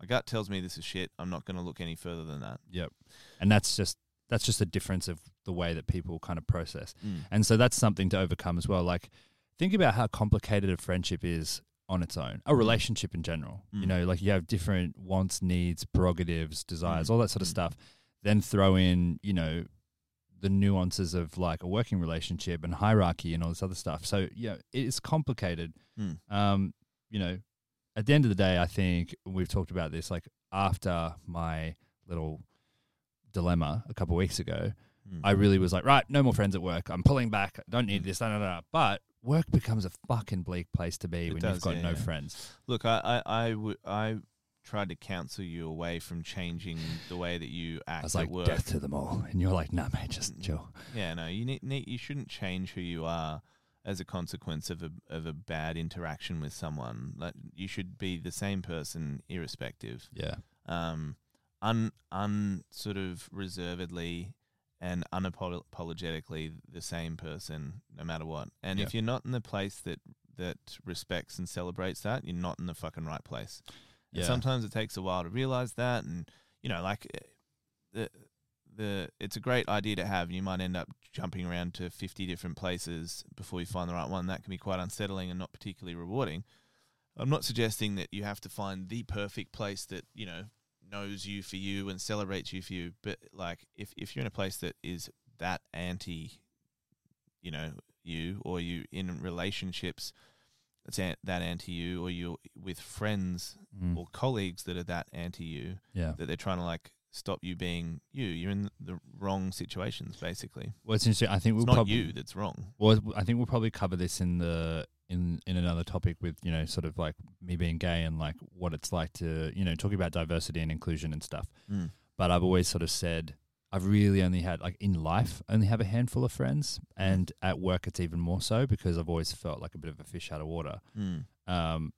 my gut tells me this is shit. I'm not going to look any further than that. Yep. And that's just that's just a difference of the way that people kind of process. Mm. And so that's something to overcome as well. Like think about how complicated a friendship is on its own. A relationship in general, you Mm. know, like you have different wants, needs, prerogatives, desires, Mm. all that sort of Mm. stuff. Then throw in, you know, the nuances of like a working relationship and hierarchy and all this other stuff. So yeah, it's complicated. Mm. Um, you know, at the end of the day, I think we've talked about this. Like after my little dilemma a couple of weeks ago, Mm. I really was like, right, no more friends at work. I'm pulling back. I don't need this. Da, da, da. But work becomes a fucking bleak place to be It when does, you've got yeah, no yeah. friends. Look, I, I, I, w- I tried to counsel you away from changing the way that you act I was at like, work. death to them all. And you're like, nah, mate, just Mm. chill. Yeah, no, you need, need you shouldn't change who you are as a consequence of a of a bad interaction with someone. Like you should be the same person irrespective. Yeah. Um, un un sort of reservedly and unapologetically the same person no matter what. And Yeah. if you're not in the place that that respects and celebrates that, you're not in the fucking right place. And sometimes it takes a while to realize that, and you know, like eh, the the it's a great idea to have. You might end up jumping around to fifty different places before you find the right one. That can be quite unsettling and not particularly rewarding. I'm not suggesting that you have to find the perfect place that you know knows you for you and celebrates you for you. But like, if if you're in a place that is that anti, you know, you or you in relationships that's an, that anti you, or you're with friends Mm. or colleagues that are that anti you, Yeah. that they're trying to like stop you being you. You're in the wrong situations, basically. Well, it's interesting. I think It's we'll not probably you that's wrong. Well, I think we'll probably cover this in the in in another topic with you know sort of like me being gay and like what it's like to you know talking about diversity and inclusion and stuff. Mm. But I've always sort of said I've really only had like in life only have a handful of friends, and at work it's even more so because I've always felt like a bit of a fish out of water. Mm. Um,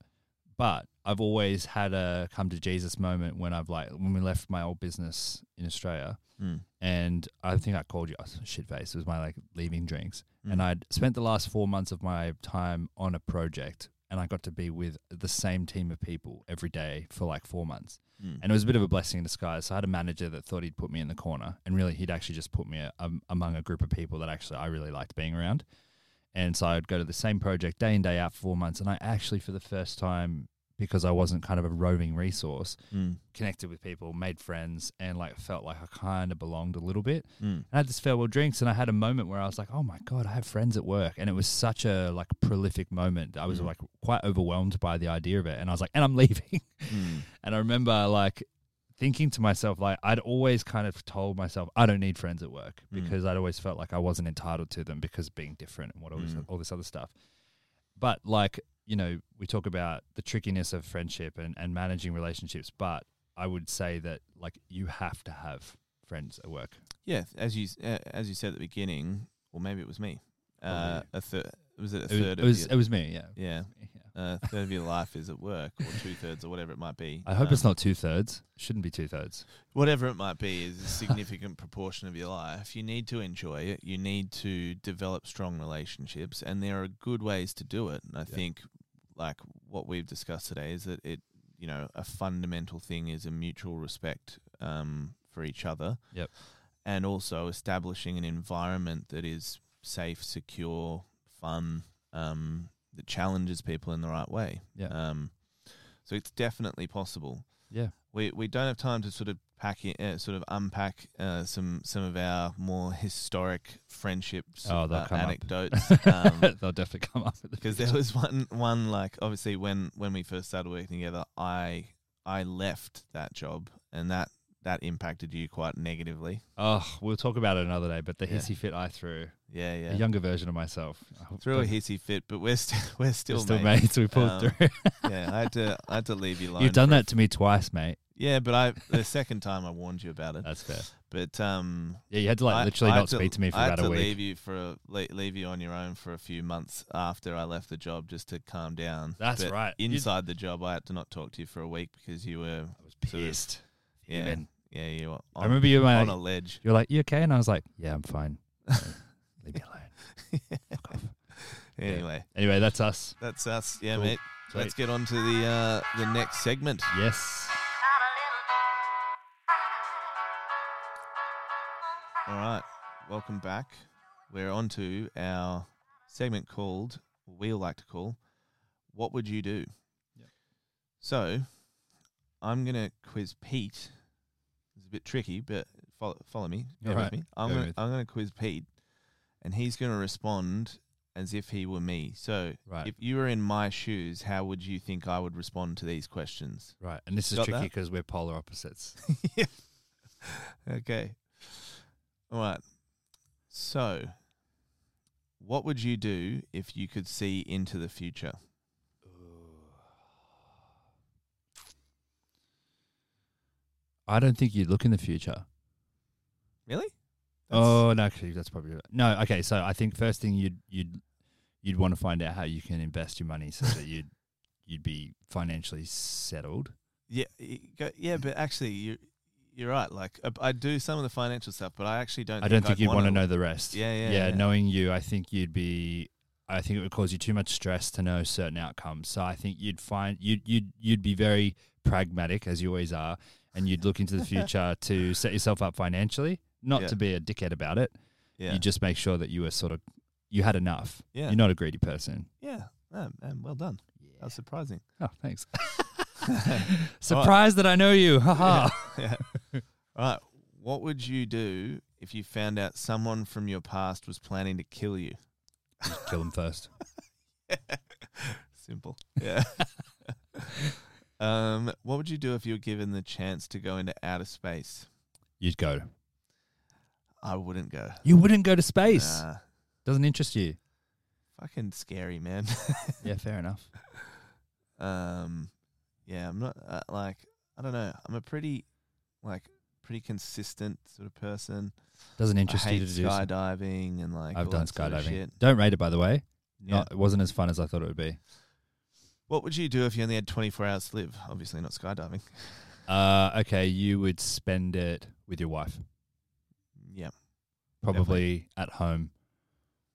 but I've always had a come to Jesus moment when I've like when we left my old business in Australia, Mm. and I think I called you was shit face. It was my like leaving drinks, Mm. and I'd spent the last four months of my time on a project, and I got to be with the same team of people every day for like four months, Mm. and it was a bit of a blessing in disguise. So I had a manager that thought he'd put me in the corner, and really he'd actually just put me a, um, among a group of people that actually I really liked being around. And so I'd go to the same project day in, day out for four months. And I actually, for the first time, because I wasn't kind of a roving resource, Mm. connected with people, made friends, and like felt like I kind of belonged a little bit. Mm. And I had this farewell drinks, and I had a moment where I was like, "Oh my god, I have friends at work," and it was such a like prolific moment. I was Mm. like quite overwhelmed by the idea of it, and I was like, "And I'm *laughs* leaving." Mm. and I remember like thinking to myself, like I'd always kind of told myself I don't need friends at work Mm. because I'd always felt like I wasn't entitled to them because being different and what all, this, Mm. all this other stuff. But like you know, we talk about the trickiness of friendship and and managing relationships, but I would say that like you have to have friends at work. Yeah, as you uh, as you said at the beginning, or maybe it was me. Uh, a third was it a It third was, it was, your, it was me, yeah. yeah, *laughs* Yeah. uh, third of your life is at work, or two thirds, or whatever it might be. I hope it's Um, not two thirds. Shouldn't be two thirds. whatever it might be is a significant *laughs* proportion of your life. You need to enjoy it. You need to develop strong relationships, and there are good ways to do it. And I think, like what we've discussed today, is that it, you know, a fundamental thing is a mutual respect um, for each other. Yep. And also establishing an environment that is safe, secure, fun, um, that challenges people in the right way. Yeah. Um, so it's definitely possible Yeah. we we don't have time to sort of pack uh, sort of unpack uh, some some of our more historic friendships Oh, uh, come up. anecdotes *laughs* um, *laughs* They'll definitely come up with the because there was one one like obviously when when we first started working together I I left that job and that that impacted you quite negatively Oh, we'll talk about it another day. But the Yeah. hissy fit I threw, yeah yeah a younger version of myself, threw a hissy fit but we're still *laughs* we're still, We're still mates. mates. We pulled Um, through. *laughs* yeah I had to I had to leave you alone You've done that to me twice, mate. yeah but I the second time I warned you about it That's fair. but um Yeah, you had to like literally I had not speak to me for I had about a to week. leave you for a, leave you on your own for a few months after I left the job just to calm down. That's But right. Inside the job, I had to not talk to you for a week because you were I was sort of- pissed. yeah. Yeah you were. On, I remember you were on like, a ledge. you're like, you okay? And I was like, yeah, I'm fine. *laughs* Leave me alone. Fuck off. *laughs* Anyway, Anyway, that's us. that's us. Yeah, Cool. mate. Sweet. Let's get on to the uh, the next segment. Yes. All right, welcome back. We're on to our segment called, we like to call, "What would you do?" So, I'm gonna quiz Pete. It's a bit tricky, but follow, follow me. Bear Alright, with me. I'm go gonna with. I'm gonna quiz Pete, and he's gonna respond as if he were me. So, Right. if you were in my shoes, how would you think I would respond to these questions? Right. And this is Got tricky because we're polar opposites. *laughs* *laughs* yeah. Okay. All right. So, what would you do if you could see into the future? I don't think you'd look in the future. Really? Oh no, actually, that's probably right. no. Okay, so I think first thing you'd you'd you'd want to find out how you can invest your money so that *laughs* you'd you'd be financially settled. Yeah, go- yeah, but actually, you you're right. Like, I, I do some of the financial stuff, but I actually don't. I don't think you'd want to know the rest. Yeah, yeah, yeah. yeah. Knowing you, I think you'd be. I think it would cause you too much stress to know certain outcomes. So I think you'd find you'd you'd you'd be very pragmatic as you always are, and you'd look into the future to set yourself up financially, not Yeah. to be a dickhead about it. Yeah, You just make sure that you were sort of you had enough. yeah, You're not a greedy person. yeah. Um, um, well done. That was surprising. *laughs* Oh, thanks. *laughs* *laughs* Surprised that I know you. Haha. yeah. All right. What would you do if you found out someone from your past was planning to kill you? Kill them first. Simple. Yeah. Um, what would you do if you were given the chance to go into outer space? You'd go. I wouldn't go. You wouldn't go to space. Nah, Doesn't interest you. fucking scary, man. *laughs* Yeah, fair enough. um, yeah, I'm not uh, like I don't know. I'm a pretty like pretty consistent sort of person. Doesn't I interest you hate to do. skydiving and like I've done that sort of skydiving. shit. Don't rate it, by the way. Yeah. Not, It wasn't as fun as I thought it would be. What would you do if you only had 24 hours to live? Obviously, not skydiving. *laughs* Uh, okay, you would spend it with your wife, Yeah, probably at home.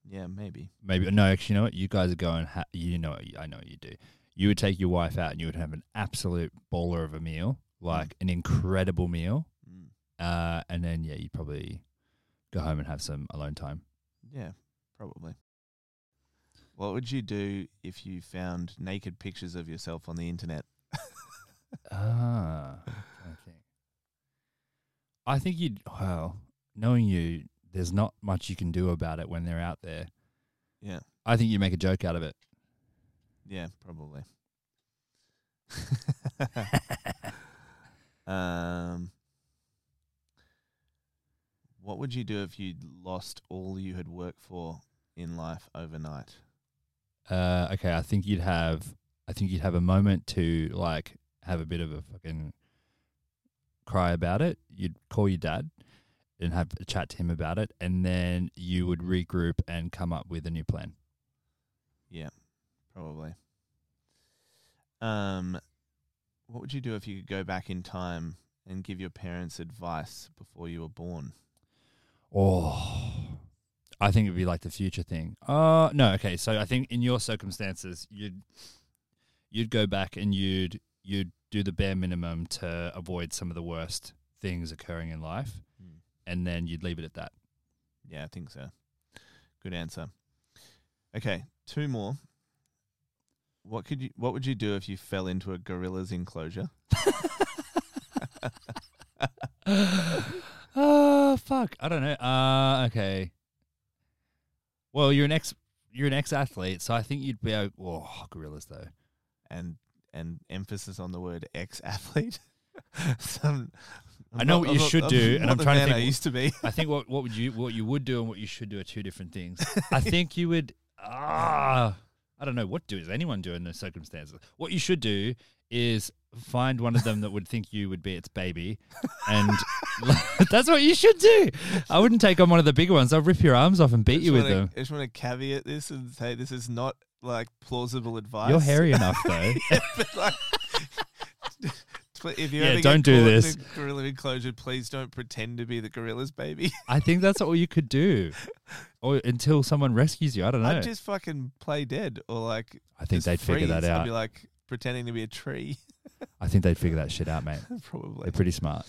yeah, maybe. Maybe no. Actually, you know what? You guys are going. Ha- you know, I know what you do. You would take your wife out, and you would have an absolute baller of a meal, like an incredible meal. Mm. Uh, and then yeah, you'd probably go home and have some alone time. Yeah, probably. What would you do if you found naked pictures of yourself on the internet? *laughs* Ah, I think. I think you'd. Well, knowing you, there's not much you can do about it when they're out there. Yeah, I think you make a joke out of it. yeah, probably. *laughs* um, what would you do if you lost all you had worked for in life overnight? Uh, okay, I think you'd have. I think you'd have a moment to like have a bit of a fucking cry about it. You'd call your dad and have a chat to him about it, and then you would regroup and come up with a new plan. Yeah, probably. Um, what would you do if you could go back in time and give your parents advice before you were born? Oh, I think it'd be like the future thing. Uh no, okay. So I think in your circumstances, you'd you'd go back and you'd you'd do the bare minimum to avoid some of the worst things occurring in life, and then you'd leave it at that. Yeah, I think so. Good answer. Okay, two more. What could you? What would you do if you fell into a gorilla's enclosure? oh *laughs* *laughs* fuck! I don't know. Uh, okay. Well, you're an ex you're an ex athlete, so I think you'd be. o- Oh, gorillas though. And and emphasis on the word ex-athlete. *laughs* Some, I know not- what you not- should do, and I'm trying to man I think- used to be. I think what what would you what you would do and what you should do are two different things. I think you would ah I don't know what does anyone do in those circumstances. What you should do is find one of them that would think you would be its baby, and *laughs* that's what you should do. I wouldn't take on one of the bigger ones. I'll rip your arms off and beat you with wanna, them. I just want to caveat this and say this is not like plausible advice. You're hairy enough though. *laughs* but like, if you Yeah, ever get don't do this. a gorilla enclosure, please don't pretend to be the gorilla's baby. *laughs* I think that's all you could do, *laughs* or until someone rescues you. I don't know. I'd just fucking play dead or like. I think they'd figure that freeze. I'd out. be like pretending to be a tree, I think they'd figure that shit out, mate. *laughs* probably. They're pretty smart.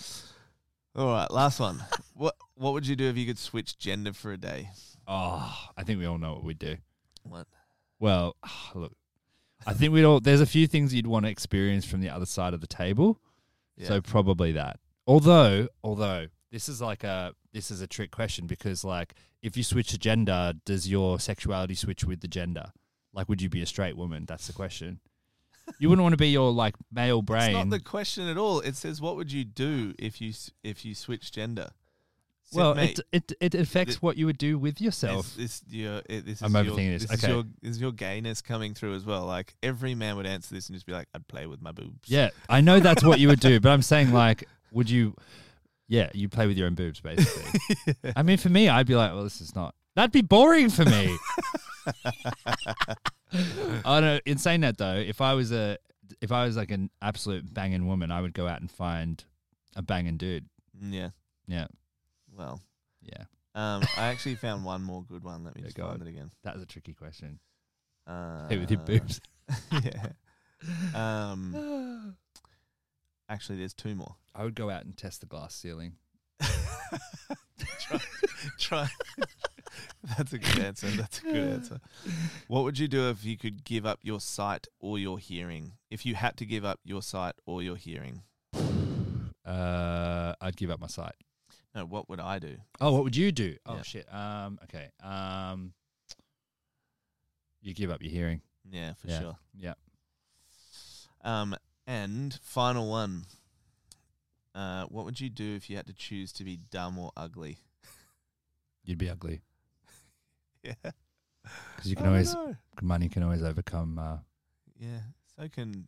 All right, last one. what What would you do if you could switch gender for a day? Oh, I think we all know what we'd do. What? Well, *sighs* look, I think we'd all. There's a few things you'd want to experience from the other side of the table. Yeah. So probably that. Although, although this is like a this is a trick question because like if you switch to gender, does your sexuality switch with the gender? Like, would you be a straight woman? That's the question. You wouldn't want to be your like male brain. It's not the question at all. It says, "What would you do if you if you switch gender?" So, well, it, it it affects th- what you would do with yourself. This, this, your, it, this I'm your, overthinking this. This, is Okay. your, is your gayness coming through as well. Like every man would answer this and just be like, "I'd play with my boobs." Yeah, I know that's what you would do, but I'm saying like, would you? Yeah, you play with your own boobs, basically. *laughs* I mean, for me, I'd be like, well, this is not. That'd be boring for me. *laughs* I don't know. In saying that though, if I was a, if I was like an absolute banging woman, I would go out and find a banging dude. Mm, yeah. Yeah, Well, yeah. um, I actually found *laughs* one more good one. Let me Yeah, just go find on. it again. That was a tricky question. Uh, Hey, with your boobs. *laughs* yeah. Um, *gasps* actually, there's two more. I would go out and test the glass ceiling. *laughs* try, try. That's a good answer. That's a good answer. What would you do if you could give up your sight or your hearing? If you had to give up your sight or your hearing? Uh, I'd give up my sight. No, what would I do? Oh, what would you do? Oh Yeah. shit. Um. Okay. Um. You give up your hearing. Yeah, for Yeah. sure. Yeah. Um, and final one. Uh, what would you do if you had to choose to be dumb or ugly? *laughs* You'd be ugly *laughs* Yeah, *laughs* because you can always money can always overcome. Uh, Yeah, so can.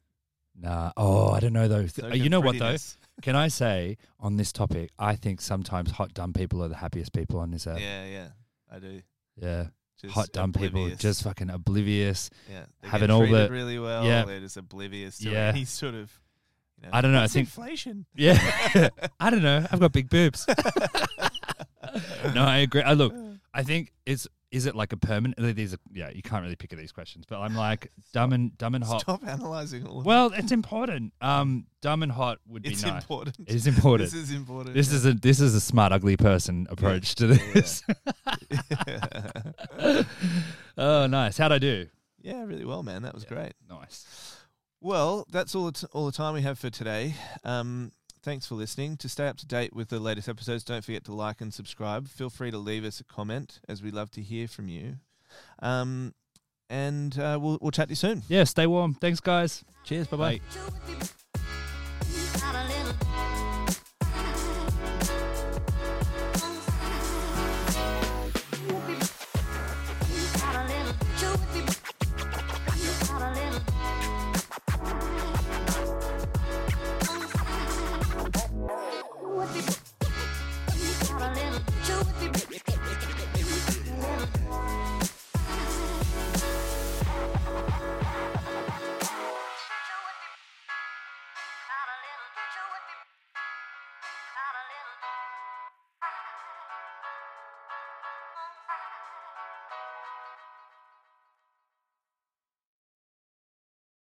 Nah. Oh, I don't know though. So you know what though? prettiness. *laughs* Can I say on this topic? I think sometimes hot dumb people are the happiest people on this earth. Yeah, yeah, I do. Yeah. Just hot dumb people, oblivious. just fucking oblivious. yeah, they having get all treated the- really well. yeah. they're just oblivious to Yeah. any sort of. You know, I don't know, I "What's think- inflation. *laughs* Yeah. *laughs* I don't know. I've got big boobs. no, I agree. I look. I think it's is it like a permanent? These are yeah. You can't really pick at these questions, but I'm like *laughs* dumb and dumb and hot. Stop analyzing all. Well, it's important. Um, dumb and hot would be it's nice. important. It is important. This is important. This is a this is a smart ugly person approach to this. *laughs* *laughs* oh, nice. How'd I do? yeah, really well, man. That was Yeah. great. Nice. Well, that's all the t- all the time we have for today. Um, thanks for listening. To stay up to date with the latest episodes, don't forget to like and subscribe. Feel free to leave us a comment, as we love to hear from you. Um, and uh, we'll we'll chat to you soon. Yeah. Stay warm. Thanks, guys. Cheers. Bye bye. Bye.